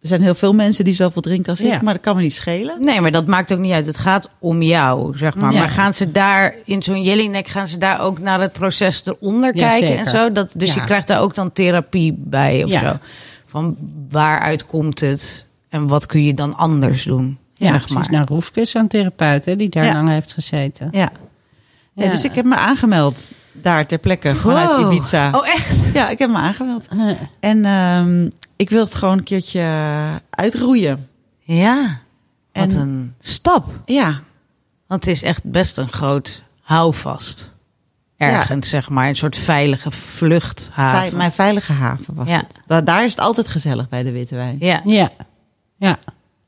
er zijn heel veel mensen die zoveel drinken als Ja. ik, maar dat kan me niet schelen. Nee, maar dat maakt ook niet uit. Het gaat om jou, zeg maar. Ja. Maar gaan ze daar, in zo'n Jellinek, gaan ze daar ook naar het proces eronder kijken en zo? Dat, dus je krijgt daar ook dan therapie bij of Ja. zo. Van waaruit komt het en wat kun je dan anders doen? Ja, zeg precies. maar. Nou, Roefke is zo'n therapeut hè, die daar lang heeft gezeten. Ja. dus ik heb me aangemeld daar ter plekke vanuit Wow. Ibiza. Oh, echt? Ja, ik heb me aangemeld. Eh, En ehm, ik wil het gewoon een keertje uitroeien. Ja, wat En- een stap. Ja, Want het is echt best een groot houvast. Ergens, zeg maar. Een soort veilige vluchthaven. mijn veilige haven was Ja. het. Da- daar is het altijd gezellig bij de Witte Wijn. Ja. ja. Ja.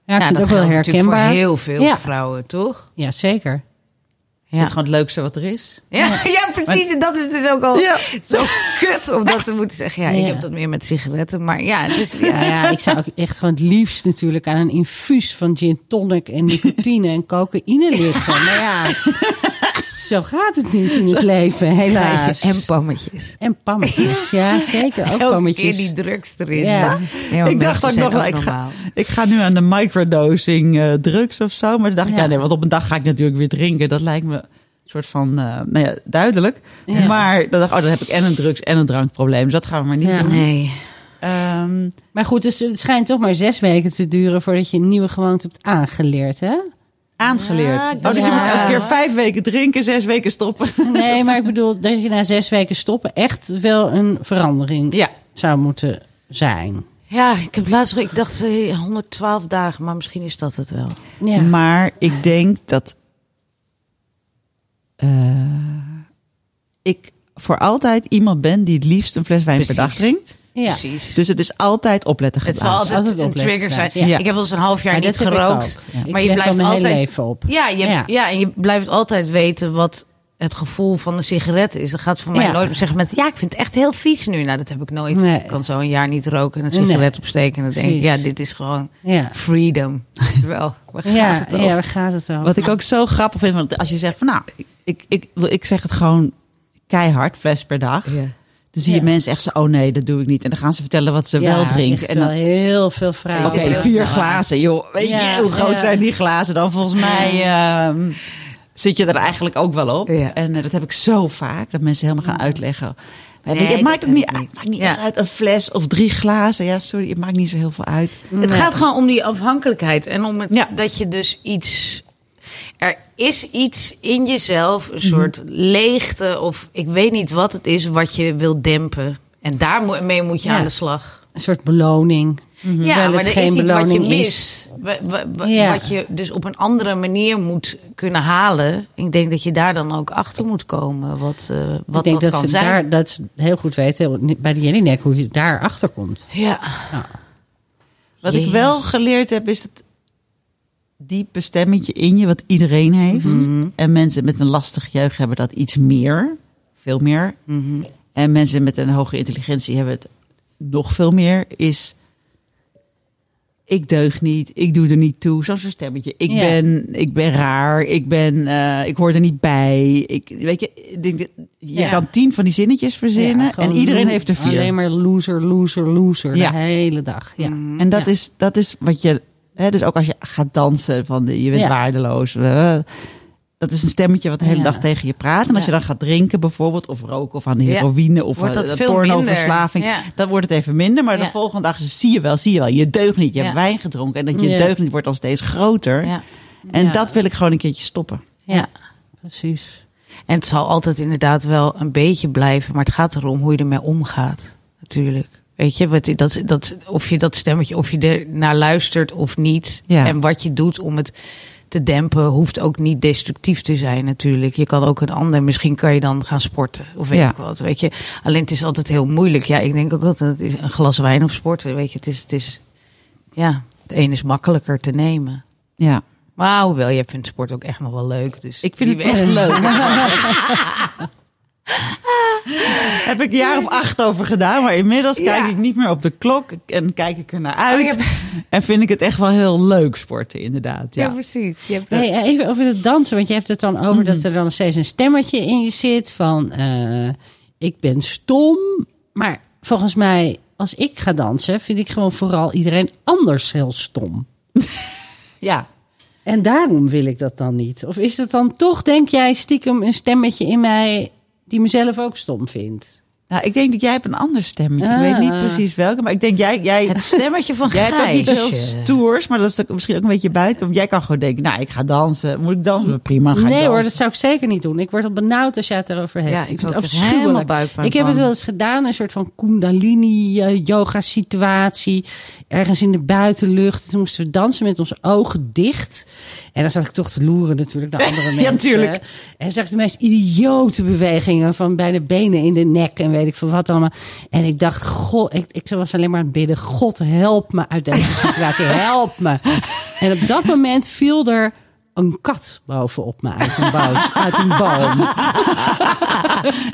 Ja, ik Ja, vind dat het ook wel geldt natuurlijk voor herkenbaar. heel veel Ja. vrouwen, toch? Ja, zeker. Het gewoon het leukste wat er is. Ja, ja, precies. En dat is dus ook al Ja. zo kut om dat te moeten zeggen. Ja, ik heb dat meer met sigaretten. Maar ja, dus, ja. ja, ik zou ook echt gewoon het liefst natuurlijk aan een infuus van gin tonic en nicotine en cocaïne liggen. Maar ja, Zo gaat het niet in het leven, helaas. En pammetjes. En pammetjes, ja zeker. Ook Elke keer die drugs erin. Ja. Ja, ik dacht ook zijn nog, ik ga, ik ga nu aan de microdosing eh, drugs of zo. Maar toen dacht ik, Ja. ja nee, want op een dag ga ik natuurlijk weer drinken. Dat lijkt me een soort van, eh, nou ja, duidelijk. Ja. Maar dan dacht ik, oh, dan heb ik en een drugs- en een drankprobleem. Dus dat gaan we maar niet Ja. doen. Nee. Ehm, Maar goed, dus het schijnt toch maar zes weken te duren voordat je een nieuwe gewoonte hebt aangeleerd, hè? Aangeleerd. Ja, oh, dus je moet elke keer vijf weken drinken, zes weken stoppen. Nee, maar ik bedoel dat je na zes weken stoppen echt wel een verandering ja. zou moeten zijn. Ja, ik heb laatst, ik dacht eh, 112 dagen, maar misschien is dat het wel. Ja. Maar ik denk dat eh, ik voor altijd iemand ben die het liefst een fles wijn per dag drinkt. Ja. Precies. Dus het is altijd opletten Het zal altijd, Altijd een trigger zijn. ja. Ja. Ik heb wel eens een half jaar Maar niet gerookt. Ja. Maar je blijft altijd. leven op. Ja, je, Ja. ja. en je blijft altijd weten wat het gevoel van een sigaret is. Dat gaat voor mij Ja. nooit zeggen met ja, ik vind het echt heel vies nu. Nou, dat heb ik nooit. Nee. Ik kan zo een jaar niet roken en een sigaret Nee. opsteken. En dan denk ik, ja, dit is gewoon Ja. freedom. Terwijl, waar gaat Ja, het over? ja, waar gaat het over? Wat ik ook zo grappig vind, want als je zegt van nou, ik, ik, ik, wil- ik zeg het gewoon keihard, fles per dag. Ja. Dan zie je Ja. mensen echt zo, oh nee, dat doe ik niet. En dan gaan ze vertellen wat ze Ja, wel drinken. En dan, heel veel vragen. oké, vier glazen, joh. Weet Ja, je, hoe groot zijn die glazen dan? Volgens mij ehm, zit je er eigenlijk ook wel op. En eh, dat heb ik zo vaak, dat mensen helemaal gaan uitleggen. Maar Nee, het maakt ook heb niet uit, maakt niet uit, een fles of drie glazen. Ja, sorry, het maakt niet zo heel veel uit. Het gaat gewoon om die afhankelijkheid en om het, dat je dus iets. Er is iets in jezelf, Mhm. een soort leegte of ik weet niet wat het is wat je wil dempen. En daarmee moet je Ja. aan de slag. Een soort beloning. Ja, Terwijl maar het er geen is iets wat je mist. Wa- wa- wa- Ja. Wat je dus op een andere manier moet kunnen halen. Ik denk dat je daar dan ook achter moet komen. Wat, eh, wat ik denk dat, dat kan ze zijn. daar dat ze heel goed weten bij de Jellinek hoe je daar achter komt. Ja. Wat Jee. ik wel geleerd heb, is het diepe stemmetje in je, wat iedereen heeft. Mhm. En mensen met een lastige jeugd hebben dat iets meer, veel meer. Mhm. En mensen met een hoge intelligentie hebben het nog veel meer. Is ik deug niet, ik doe er niet toe. Zo'n stemmetje. Ik, ben, ik ben raar, ik, ben, eh, ik hoor er niet bij. Ik, weet je, denk, je Ja. kan tien van die zinnetjes verzinnen Ja, en iedereen heeft er vier. Alleen maar loser, loser, loser Ja. de hele dag. Ja. En dat, is, dat is wat je. Hè, dus ook als je gaat dansen, van de, je bent Ja. waardeloos. eh, dat is een stemmetje wat de hele Ja. dag tegen je praat. En als Ja. je dan gaat drinken bijvoorbeeld, of roken, of aan heroïne, of Wordt dat eh, veel pornoverslaving, dan wordt het even minder. Maar de volgende dag zie je wel, zie je wel, je deugt niet. Je hebt wijn gedronken en dat je deugt niet wordt al steeds groter. En dat wil ik gewoon een keertje stoppen. ja. Precies. En het zal altijd inderdaad wel een beetje blijven, maar het gaat erom hoe je ermee omgaat. Natuurlijk. Weet je, wat, dat, dat, of je dat stemmetje, of je er naar luistert of niet. Ja. En wat je doet om het te dempen, hoeft ook niet destructief te zijn natuurlijk. Je kan ook een ander, misschien kan je dan gaan sporten of weet Ja. ik wat. Weet je, alleen het is altijd heel moeilijk. Ja, ik denk ook altijd, het is een glas wijn of sporten. Weet je, het is, het is, ja, het een is makkelijker te nemen. Ja. Maar hoewel, je vindt sport ook echt nog wel leuk. Dus Ik vind het echt leuk. Heb ik een jaar of acht over gedaan, maar inmiddels Ja. kijk ik niet meer op de klok en kijk ik er naar uit. Oh, hebt- En vind ik het echt wel heel leuk sporten, inderdaad. Ja, Ja. precies. Je hebt Hey, eh, even over het dansen, want je hebt het dan over Mhm. dat er dan steeds een stemmetje in je zit van eh, ik ben stom. Maar volgens mij, als ik ga dansen, vind ik gewoon vooral iedereen anders heel stom. ja. En daarom wil ik dat dan niet. Of is het dan toch, denk jij, stiekem een stemmetje in mij die mezelf ook stom vindt? Nou, ik denk dat jij hebt een ander stemmetje. Ik weet niet Ah. precies welke, maar ik denk jij... jij Het stemmetje van Jij hebt ook niet heel stoers, maar dat is ook misschien ook een beetje buiten. Want jij kan gewoon denken, nou, ik ga dansen. Moet ik dansen? Prima, dan ga ik nee hoor, dat zou ik zeker niet doen. Ik word al benauwd als jij het erover hebt. Ja, ik ik vind het afschuwelijk. Ik heb het wel eens gedaan, een soort van kundalini eh, yoga situatie. Ergens in de buitenlucht. Toen moesten we dansen met onze ogen dicht. En dan zat ik toch te loeren natuurlijk naar andere mensen. tuurlijk. En zag ik de meest idiote bewegingen van bij de benen in de nek en weet ik veel wat allemaal. En ik dacht, god, ik, ik was alleen maar aan het bidden. God, help me uit deze situatie. Help me. En op dat moment viel er een kat bovenop me uit een, boom, uit een boom.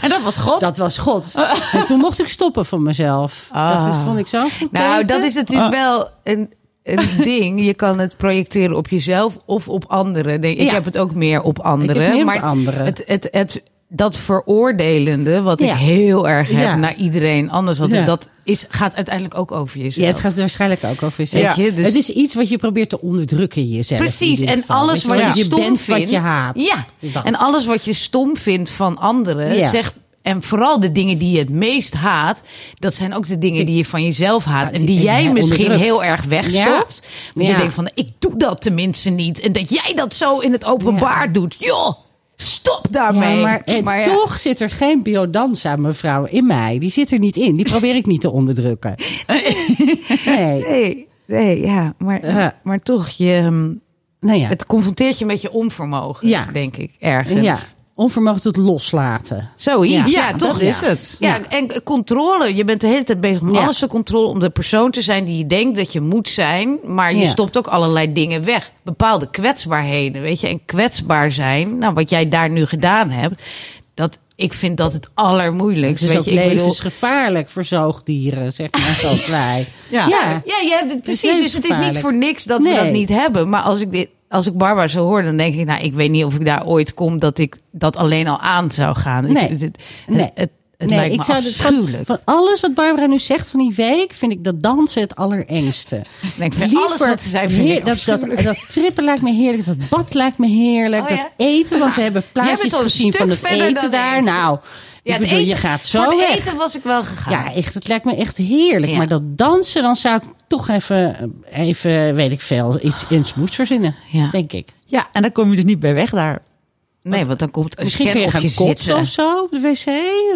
En dat was God. Dat was God. En toen mocht ik stoppen van mezelf. Ah. Dat is, vond ik zo Nou, dat is natuurlijk wel een, een ding. Je kan het projecteren op jezelf of op anderen. Nee, Ik Ja. heb het ook meer op anderen. meer op maar anderen. Het, het, het, dat veroordelende, wat Ja. ik heel erg heb Ja. naar iedereen anders, want Ja. dat is, gaat uiteindelijk ook over jezelf. Ja, het gaat waarschijnlijk ook over jezelf. Je, dus- Het is iets wat je probeert te onderdrukken in jezelf. Precies, in en alles wat je stom vindt. wat je haat. Ja, Dat. en alles wat je stom vindt van anderen, zegt. En vooral de dingen die je het meest haat, dat zijn ook de dingen die je van jezelf haat. En die- en jij misschien heel erg wegstopt. Ja. je denkt van, ik doe dat tenminste niet. En dat jij dat zo in het openbaar doet. Joh, stop daarmee. Ja, maar, eh, ja. toch zit er geen biodans aan mevrouw in mij. Die zit er niet in. Die probeer ik niet te onderdrukken. Nee. Nee, nee, ja. Maar, maar toch, je, ehm, Nou ja. het confronteert je met je onvermogen, Ja. denk ik, ergens. ja. Onvermogen tot loslaten. Zoiets, ja, Ja, toch? dat is het. Ja, en controle. Je bent de hele tijd bezig om Ja. alles te controleren. Om de persoon te zijn die je denkt dat je moet zijn. Maar je Ja. stopt ook allerlei dingen weg. Bepaalde kwetsbaarheden, weet je. En kwetsbaar zijn, nou wat jij daar nu gedaan hebt. Dat, ik vind dat het allermoeilijkst. Het is weet ook je, ik bedoel- levensgevaarlijk voor zoogdieren, zeg maar, zoals wij. Ja. Ja, ja, je hebt het Het precies. Dus het is niet voor niks dat we dat niet hebben. Maar als ik dit, als ik Barbara zo hoor, dan denk ik, nou, ik weet niet of ik daar ooit kom dat ik dat alleen al aan zou gaan. Ik- Nee. het, het, Nee. het, het Nee, lijkt me ik zou het afschuwelijk. Van, van alles wat Barbara nu zegt van die week, vind ik dat dansen het allerengste. Nee, ik vind alles wat ze zei, vind heer- ik dat, dat, dat trippen lijkt me heerlijk, dat bad lijkt me heerlijk, Oh ja? dat eten, want we hebben Jij bent plaatjes gezien van het eten daar. ik. Nou, Ja, ik het bedoel, je gaat zo Voor het weg. eten was ik wel gegaan. Ja, echt, het lijkt me echt heerlijk. Ja. Maar dat dansen, dan zou ik toch even, even weet ik veel, iets insmoeds verzinnen, Ja. denk ik. Ja, en dan kom je dus niet bij weg daar. Nee, want dan komt een Misschien scan kun je op gaan je kotsen zitten. of zo op de wc.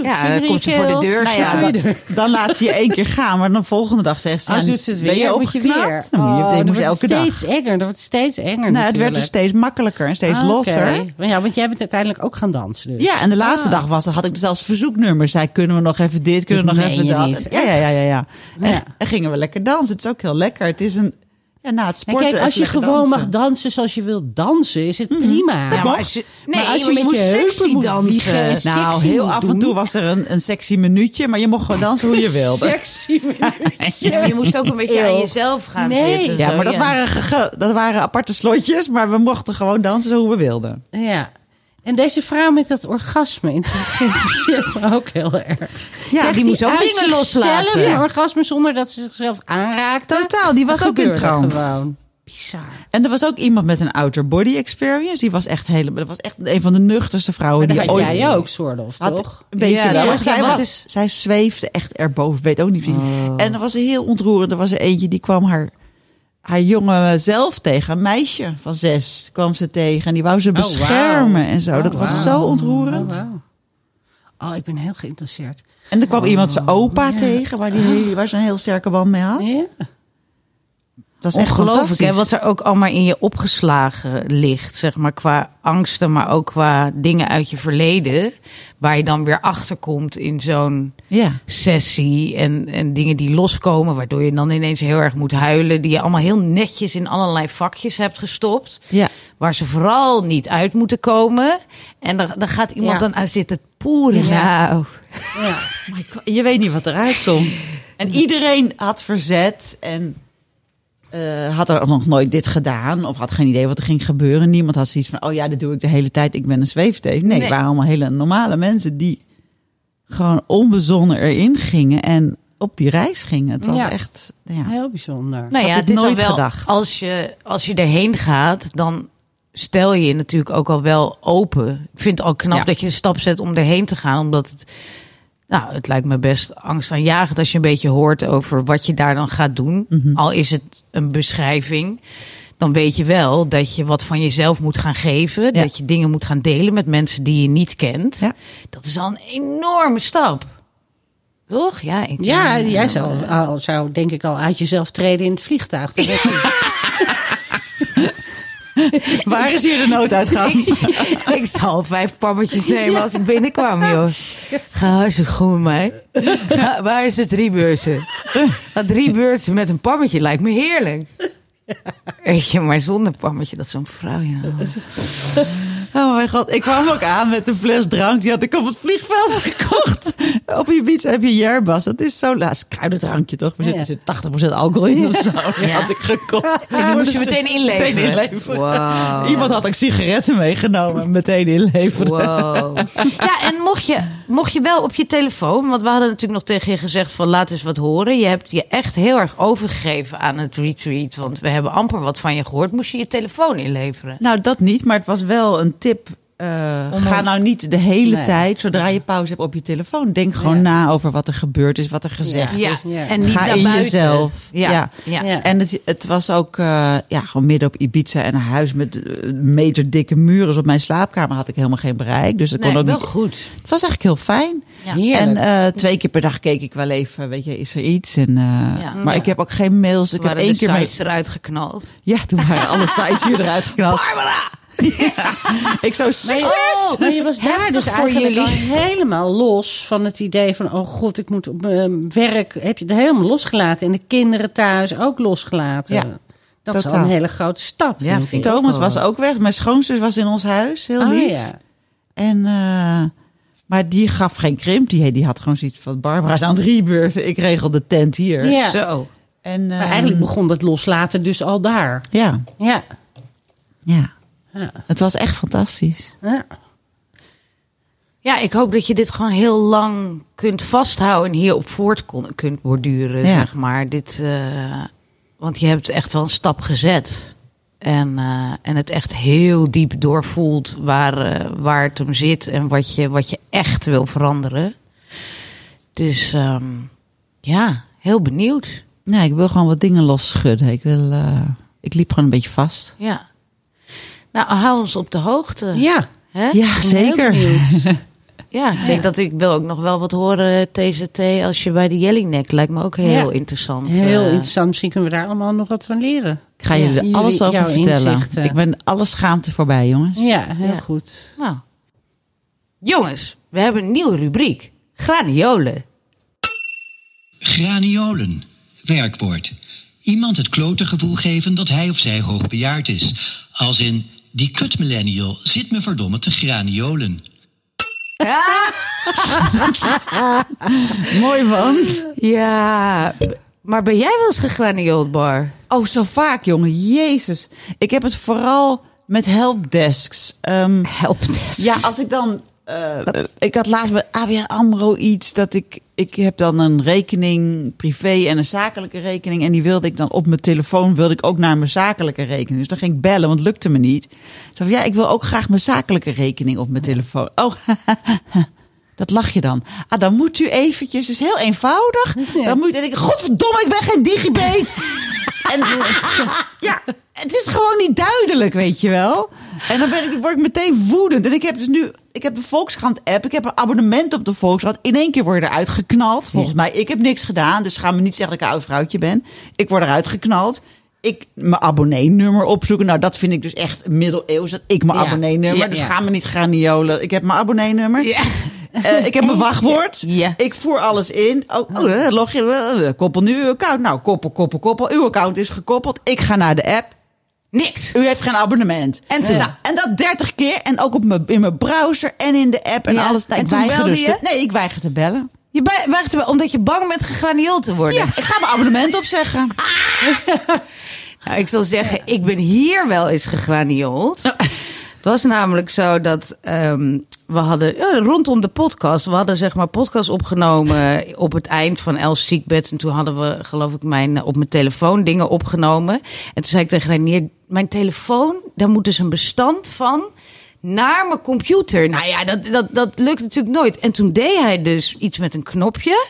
Ja, dan komt je ze voor de deur Nou ja, staan. dan, dan laat ze je één keer gaan, maar dan volgende dag zegt ze... Als doet ze het ben weer, je moet je weer. Dan moet je, Oh, je dan moest wordt elke het dag. steeds enger. Dan wordt het steeds enger Nou, het werd dus steeds makkelijker en steeds Ah, losser. Ja, want jij bent uiteindelijk ook gaan dansen dus. Ja, en de laatste Ah. dag was, had ik zelfs verzoeknummers. Zei, kunnen we nog even dit, kunnen we Dat nog even je dat. niet. Ja, ja, ja, ja. ja. En, Ja. en gingen we lekker dansen. Het is ook heel lekker. Het is een, ja, na het En sporten kijk, als je gewoon mag dansen. zoals je wilt dansen, is het prima. Ja, maar als je, nee, Maar als je maar met je heupen sexy moet dansen. wiegen en Nou, sexy heel af en toe was er een, een sexy minuutje, maar je mocht gewoon dansen hoe je wilde. Sexy. Ja, maar je moest ook een beetje aan jezelf gaan Nee. zitten. Ja, zo, maar dat, Waren, gege- dat waren aparte slotjes, maar we mochten gewoon dansen hoe we wilden. Ja. En deze vrouw met dat orgasme interesseert me ook heel erg. Ja, die moest ook dingen loslaten. een Ja. orgasme zonder dat ze zichzelf aanraakte. Totaal, die was Dat ook in trance. Gewoon. Bizar. En er was ook iemand met een outer body experience. Die was echt hele, dat was echt een van de nuchterste vrouwen die had ooit jij ook, soort of, had. toch? Een beetje Ja, ja, zij, was, is- zij zweefde echt erboven, weet ook niet. Oh. En er was een heel ontroerend. Er was er eentje die kwam haar, haar jonge zelf tegen. Een meisje van zes kwam ze tegen. En die wou ze Oh, beschermen en zo. dat Oh, was wauw. zo ontroerend. Oh, wauw. Oh, ik ben heel geïnteresseerd. En er kwam iemand zijn opa ja. tegen, waar, die, heel- waar ze een heel sterke band mee had. Ja? Dat is echt Ongelooflijk, hè, wat er ook allemaal in je opgeslagen ligt. Zeg maar qua angsten, maar ook qua dingen uit je verleden. Waar je dan weer achter komt in zo'n Ja. sessie. En, en dingen die loskomen, waardoor je dan ineens heel erg moet huilen. Die je allemaal heel netjes in allerlei vakjes hebt gestopt. Ja. Waar ze vooral niet uit moeten komen. En dan, dan gaat iemand Ja. dan aan zitten poeren. Ja. Nou, Ja. Je weet niet wat eruit komt. En iedereen had verzet en eh, had er nog nooit dit gedaan. Of had geen idee wat er ging gebeuren. Niemand had zoiets van, oh ja, dat doe ik de hele tijd. Ik ben een zweefteef. Nee, Nee. het waren allemaal hele normale mensen die gewoon onbezonnen erin gingen. En op die reis gingen. Het was Ja. echt, ja. Heel bijzonder. Nou ja, Had het is al nooit wel, gedacht. Als je, als je erheen gaat, dan stel je je natuurlijk ook al wel open. Ik vind het al knap Ja. dat je de stap zet om erheen te gaan, omdat het, nou, het lijkt me best angstaanjagend als je een beetje hoort over wat je daar dan gaat doen. Mhm. Al is het een beschrijving. Dan weet je wel dat je wat van jezelf moet gaan geven. Ja. Dat je dingen moet gaan delen met mensen die je niet kent. Ja. Dat is al een enorme stap. Toch? Ja, ik, Ja, eh, jij zou, al, zou denk ik al uit jezelf treden in het vliegtuig. Dat. Waar is hier de nooduitgang? Ik zal vijf pammetjes nemen als ik binnenkwam, joh. Ga hartstikke goed met mij. Ga, waar is de drie beurzen? Nou, drie beurzen met een pammetje lijkt me heerlijk. Weet je, maar zonder pammetje, dat is zo'n vrouw, ja. Oh mijn god, ik kwam ook aan met een fles drank. Die had ik op het vliegveld gekocht. Op Ibiza heb je yerbas. Dat is zo laatst kruidendrankje toch? Er zit, Ja. er zit 80% alcohol in of zo. Die Ja. had ik gekocht. En die moest je meteen inleveren. Meteen inleveren. Wow. Iemand had ook sigaretten meegenomen en meteen inleveren. Wow. Ja, en mocht je, mocht je wel op je telefoon, want we hadden natuurlijk nog tegen je gezegd van laat eens wat horen. Je hebt je echt heel erg overgegeven aan het retreat, want we hebben amper wat van je gehoord. Moest je je telefoon inleveren? Nou, dat niet, maar het was wel een tip. Eh, ga nou niet de hele Nee. tijd, zodra je pauze hebt op je telefoon. Denk gewoon Ja. na over wat er gebeurd is, wat er gezegd Ja. is. Ja. en niet Ga naar in buiten. jezelf. Ja. Ja. Ja. Ja. En het, het was ook eh, ja, gewoon midden op Ibiza en een huis met eh, meter dikke muren. Dus op mijn slaapkamer had ik helemaal geen bereik. Dus dat kon Nee, ook wel niet. goed. Het was eigenlijk heel fijn. Ja. En eh, twee keer per dag keek ik wel even, weet je, is er iets? En, eh, Ja. maar Ja. ik heb ook geen mails. Toen ik heb waren één de keer mee- sites eruit geknald. Ja, toen waren alle sites hier eruit geknald. Barbara! Ik zo Maar succes! je, maar je was daar dus voor eigenlijk al helemaal los van het idee van... oh god, ik moet op mijn werk... heb je het helemaal losgelaten. En de kinderen thuis ook losgelaten. Ja, dat is al een hele grote stap. Ja, ik. ik Thomas was ook weg. Mijn schoonzus was in ons huis, heel Oh lief. ja. En, eh, maar die gaf geen krimp. Die, die had gewoon zoiets van Barbara is aan het rebeurten. Ik regel de tent hier. Ja. Zo. En, Maar ehm, eigenlijk begon het loslaten dus al daar. Ja, Ja. ja. Ja. Het was echt fantastisch. ja. Ja, ik hoop dat je dit gewoon heel lang kunt vasthouden en hierop voort kon, kunt borduren, Ja. zeg maar. Dit, eh, want je hebt echt wel een stap gezet. En, eh, en het echt heel diep doorvoelt waar, eh, waar het om zit en wat je, wat je echt wil veranderen. Dus ehm, ja, heel benieuwd. Nee, ik wil gewoon wat dingen losschudden. Ik, wil, eh, ik liep gewoon een beetje vast. Ja. Nou, hou ons op de hoogte. ja. Hè? Ja, zeker. Ja, ik denk dat ik wil ook nog wel wat horen, TZT, als je bij de Jellingnek. Lijkt me ook heel Ja. interessant. Heel eh. interessant. Misschien kunnen we daar allemaal nog wat van leren. Ik ga jullie er alles over jouw vertellen. inzichten. Ik ben alle schaamte voorbij, jongens. Ja, heel Ja. goed. Nou. Jongens, we hebben een nieuwe rubriek. Graniolen. Graniolen. Werkwoord. Iemand het klote gevoel geven dat hij of zij hoogbejaard is. Als in, die kut millennial zit me verdomme te graniolen. Mooi man. Ja, maar ben jij wel eens gegraniold, Bar? Oh, zo vaak, jongen. Jezus. Ik heb het vooral met helpdesks. Ehm Helpdesk. ja, als ik dan... eh, ik had laatst bij ABN AMRO iets dat ik... Ik heb dan een rekening privé en een zakelijke rekening. En die wilde ik dan op mijn telefoon... wilde ik ook naar mijn zakelijke rekening. Dus dan ging ik bellen, want het lukte me niet. Zo van, ja, ik wil ook graag mijn zakelijke rekening op mijn telefoon. Oh, dat lach je dan. Ah, dan moet u eventjes... Het is heel eenvoudig. Dan moet denken... Godverdomme, ik ben geen digibate. En ja, het is gewoon niet duidelijk, weet je wel. En dan ben ik, word ik meteen woedend. En ik heb dus nu, ik heb de Volkskrant app, ik heb een abonnement op de Volkskrant. In één keer word je eruit geknald. Volgens mij, ik heb niks gedaan, dus ga me niet zeggen dat ik een oud vrouwtje ben. Ik word eruit geknald. Ik mijn abonneenummer opzoeken. Nou, dat vind ik dus echt middeleeuws. Dat ik mijn Ja. abonneenummer. Ja, dus ja. ga me niet graniolen. Ik heb mijn abonneenummer. Ja. Eh, ik heb mijn wachtwoord. Ja. Ik voer alles in. Oh, oh, eh, log je, eh, koppel nu uw account. Nou, koppel, koppel, koppel. Uw account is gekoppeld. Ik ga naar de app. Niks. U heeft geen abonnement. En toen? Nou, en dat 30 keer. En ook op mijn, in mijn browser en in de app en Ja. alles. Nou, En ik toen belde dus je? te- nee, ik weiger te bellen. Je bij- wacht even, omdat je bang bent gegraniold te worden. Ja, ik ga mijn abonnement opzeggen. Nou, ik zal zeggen, ik ben hier wel eens gegraniold. Het was namelijk zo dat ehm, we hadden rondom de podcast, we hadden zeg maar podcast opgenomen op het eind van Els ziekbed. En toen hadden we, geloof ik, mijn, op mijn telefoon dingen opgenomen. En toen zei ik tegen Reinier, mijn telefoon, daar moet dus een bestand van naar mijn computer. Nou ja, dat, dat, dat lukt natuurlijk nooit. En toen deed hij dus iets met een knopje.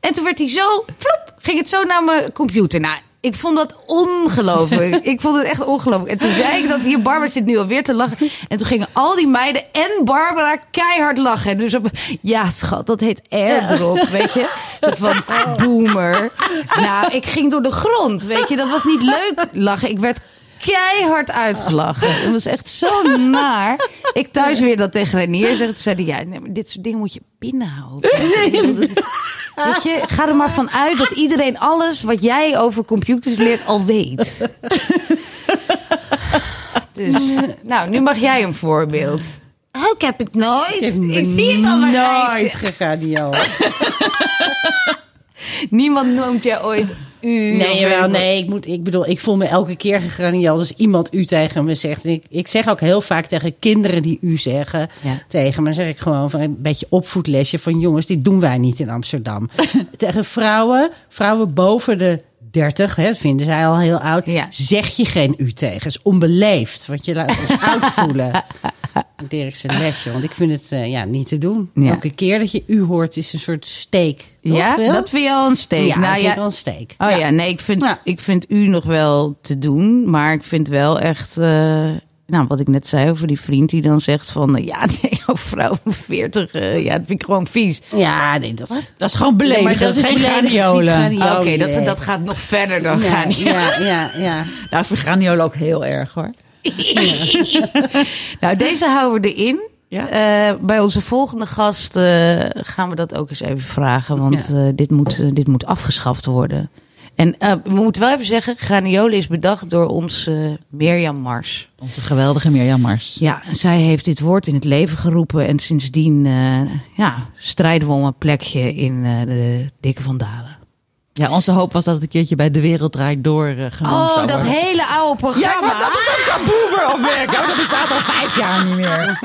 En toen werd hij zo, vloep, ging het zo naar mijn computer. Nou, ik vond dat ongelooflijk. ik vond het echt ongelooflijk. En toen zei ik dat hier, Barbara zit nu alweer te lachen. En toen gingen al die meiden en Barbara keihard lachen. En dus op, ja schat, dat heet airdrop, weet je. Zo van, boomer. Nou, ik ging door de grond, weet je. Dat was niet leuk lachen. Ik werd keihard uitgelachen. Het was echt zo naar. Ik thuis weer dat tegen Renier zeg. Toen zei hij, ja, nee, maar dit soort dingen moet je binnenhouden. Weet je, ga er maar van uit dat iedereen alles wat jij over computers leert al weet. Dus, nou, nu mag jij een voorbeeld. Oh, ik heb het nooit. Ik, zie het al Nooit gegraniolen. Niemand noemt jij ooit u. Nee, jawel, nee, ik, moet, ik bedoel, ik voel me elke keer gegraniold als iemand u tegen me zegt. En ik, ik zeg ook heel vaak tegen kinderen die u zeggen Ja. tegen me. Zeg ik gewoon van een beetje opvoedlesje van jongens, dit doen wij niet in Amsterdam. tegen vrouwen, vrouwen boven de 30, hè, vinden zij al heel oud, Ja. zeg je geen u tegen. Is onbeleefd, want je laat ons oud voelen. Dirk zijn lesje, want ik vind het eh, ja, niet te doen. Ja. Elke keer dat je u hoort is een soort steek. toch, Ja, Wil? dat vind je al een steek. Ja, nou, ik vind ja, het wel een steek. Oh ja, nee, ik vind, Ja. ik vind u nog wel te doen. Maar ik vind wel echt... eh, nou, wat ik net zei over die vriend die dan zegt van... eh, ja, nee, oh, vrouw van 40, eh, ja, dat vind ik gewoon vies. Ja, nee, dat... Dat is gewoon beledigend. maar dat is geen graniolen. graniolen. Oké, dat, dat gaat nog verder dan ja, gaan. ja, ja, ja. Nou, ik vind graniolen ook heel erg hoor. Nou, deze houden we erin. Ja. Eh, bij onze volgende gast eh, gaan we dat ook eens even vragen. Want eh, dit, moet, dit moet afgeschaft worden. En we moeten wel even zeggen, graniolen is bedacht door ons eh, Mirjam Mars. Onze geweldige Mirjam Mars. Ja, zij heeft dit woord in het leven geroepen. En sindsdien ja, strijden we om een plekje in de Dikke van Dalen. Ja, onze hoop was dat het een keertje bij De Wereld Draait Door eh, genoemd Oh, zou dat worden. hele oude programma. Ja, maar dat is ook zo'n boomer-opmerking. Oh, dat bestaat al vijf jaar niet meer.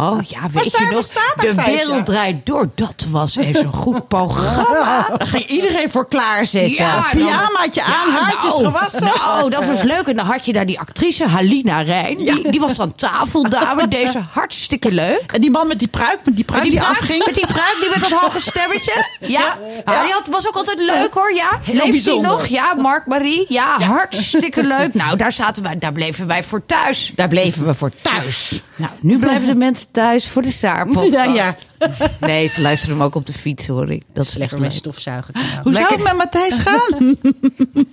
Oh ja, weet je nog? De wereld jaar. draait door. Dat was eens een goed programma. daar ging iedereen voor klaarzitten. Ja, Pyjamaatje aan, haartjes nou, gewassen. Nou, dat was leuk. En dan had je daar die actrice Halina Rijn. Die, die was dan tafeldame. Deze hartstikke leuk. En die man met die pruik, met die pruik die, afging. met die pruik, die met dat hoge stemmetje. Ja, ja. die had, was ook altijd leuk hoor. Ja, leeft hij bijzonder. nog? Ja, Mark Marie. Ja, hartstikke leuk. Nou, daar zaten wij, daar bleven wij voor thuis. Daar bleven we voor thuis. Nou, nu blijven de mensen thuis voor de Saar-podcast. Ja, ja. Nee, ze luisteren hem ook op de fiets, hoor ik. Dat is Lekker echt met stofzuigen. Hoe zou Lekker. het met Matthijs gaan?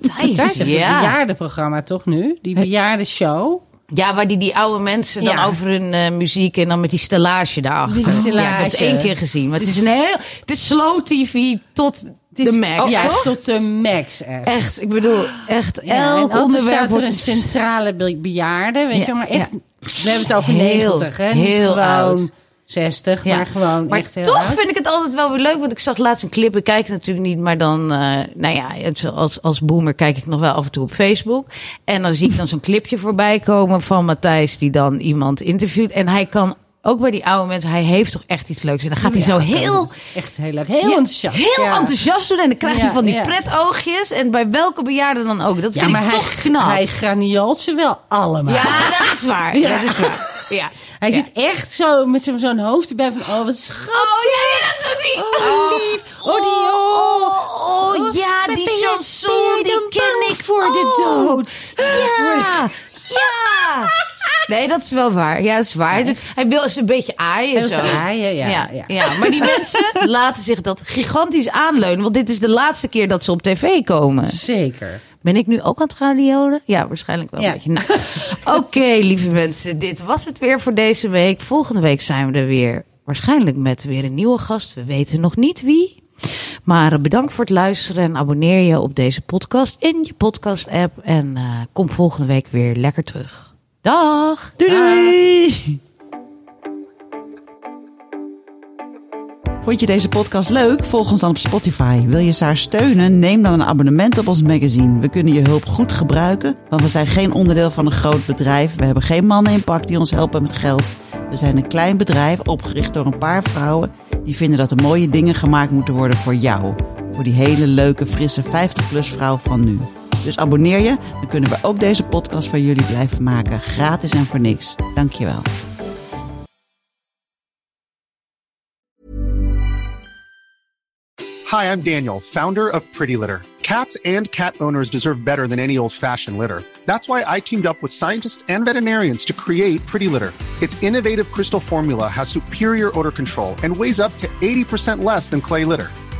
Thijs, Daar is echt ja. een bejaardenprogramma toch nu? Die bejaardenshow. Ja, waar die, die oude mensen dan Ja. over hun eh, muziek en dan met die stellage daarachter. Die stellage. Ja, ik heb het één keer gezien. Maar het is een heel, het is slow TV tot Het is- de max. ja, toch? tot de max echt. Echt, ik bedoel, echt Ja, elk onderwerp staat er een centrale be- bejaarde, weet Ja, je, maar echt, we hebben het over Heel, 90, hè? heel Niet gewoon oud. 60, Ja. maar gewoon Maar echt heel toch oud. vind ik het altijd wel weer leuk. Want ik zag laatst een clip. Ik kijk natuurlijk niet. Maar dan, eh, nou ja, als, als boomer kijk ik nog wel af en toe op Facebook. En dan zie ik dan zo'n clipje voorbij komen van Matthijs. Die dan iemand interviewt. En hij kan ook bij die oude mensen. Hij heeft toch echt iets leuks. En dan gaat hij zo heel... Echt heel leuk. Heel ja, enthousiast. Heel ja. enthousiast doen. En dan krijgt Ja, hij van die ja. pretoogjes. En bij welke bejaarde dan ook. Dat Ja, maar hij, toch knap. hij graniolt ze wel allemaal. ja, dat is waar. Ja. Dat is waar. Ja. Hij Ja. zit echt zo met zo'n hoofd erbij van, oh wat schattig. Oh ja, ja, dat doet hij. Oh, lief. Oh, die- oh, oh, ja, Maar die ben je- chanson, die ken ik voor de dood. Ja, ja. Nee, dat is wel waar. Ja, dat is waar. Hij wil eens een beetje aaien. Zo. aaien, ja, ja, ja. ja. Maar die mensen laten zich dat gigantisch aanleunen. Want dit is de laatste keer dat ze op tv komen. Zeker. Ben ik nu ook aan het radiolen? Ja, waarschijnlijk wel Ja. een beetje. Nou, Oké, lieve mensen. Dit was het weer voor deze week. Volgende week zijn we er weer. Waarschijnlijk met weer een nieuwe gast. We weten nog niet wie. Maar eh, bedankt voor het luisteren en abonneer je op deze podcast in je podcast-app. En eh, kom volgende week weer lekker terug. Dag! Doei doei! Vond je deze podcast leuk? Volg ons dan op Spotify. Wil je Saar steunen? Neem dan een abonnement op ons magazine. We kunnen je hulp goed gebruiken, want we zijn geen onderdeel van een groot bedrijf. We hebben geen mannen in pak die ons helpen met geld. We zijn een klein bedrijf opgericht door een paar vrouwen die vinden dat er mooie dingen gemaakt moeten worden voor jou. Voor die hele leuke, frisse 50-plus vrouw van nu. Dus abonneer je, dan kunnen we ook deze podcast voor jullie blijven maken. Gratis en voor niks. Dankjewel. Hi, I'm Daniel, founder of Pretty Litter. Cats and cat owners deserve better than any old fashioned litter. That's why I teamed up with scientists and veterinarians to create Pretty Litter. Its innovative crystal formula has superior odor control and weighs up to 80% less than clay litter.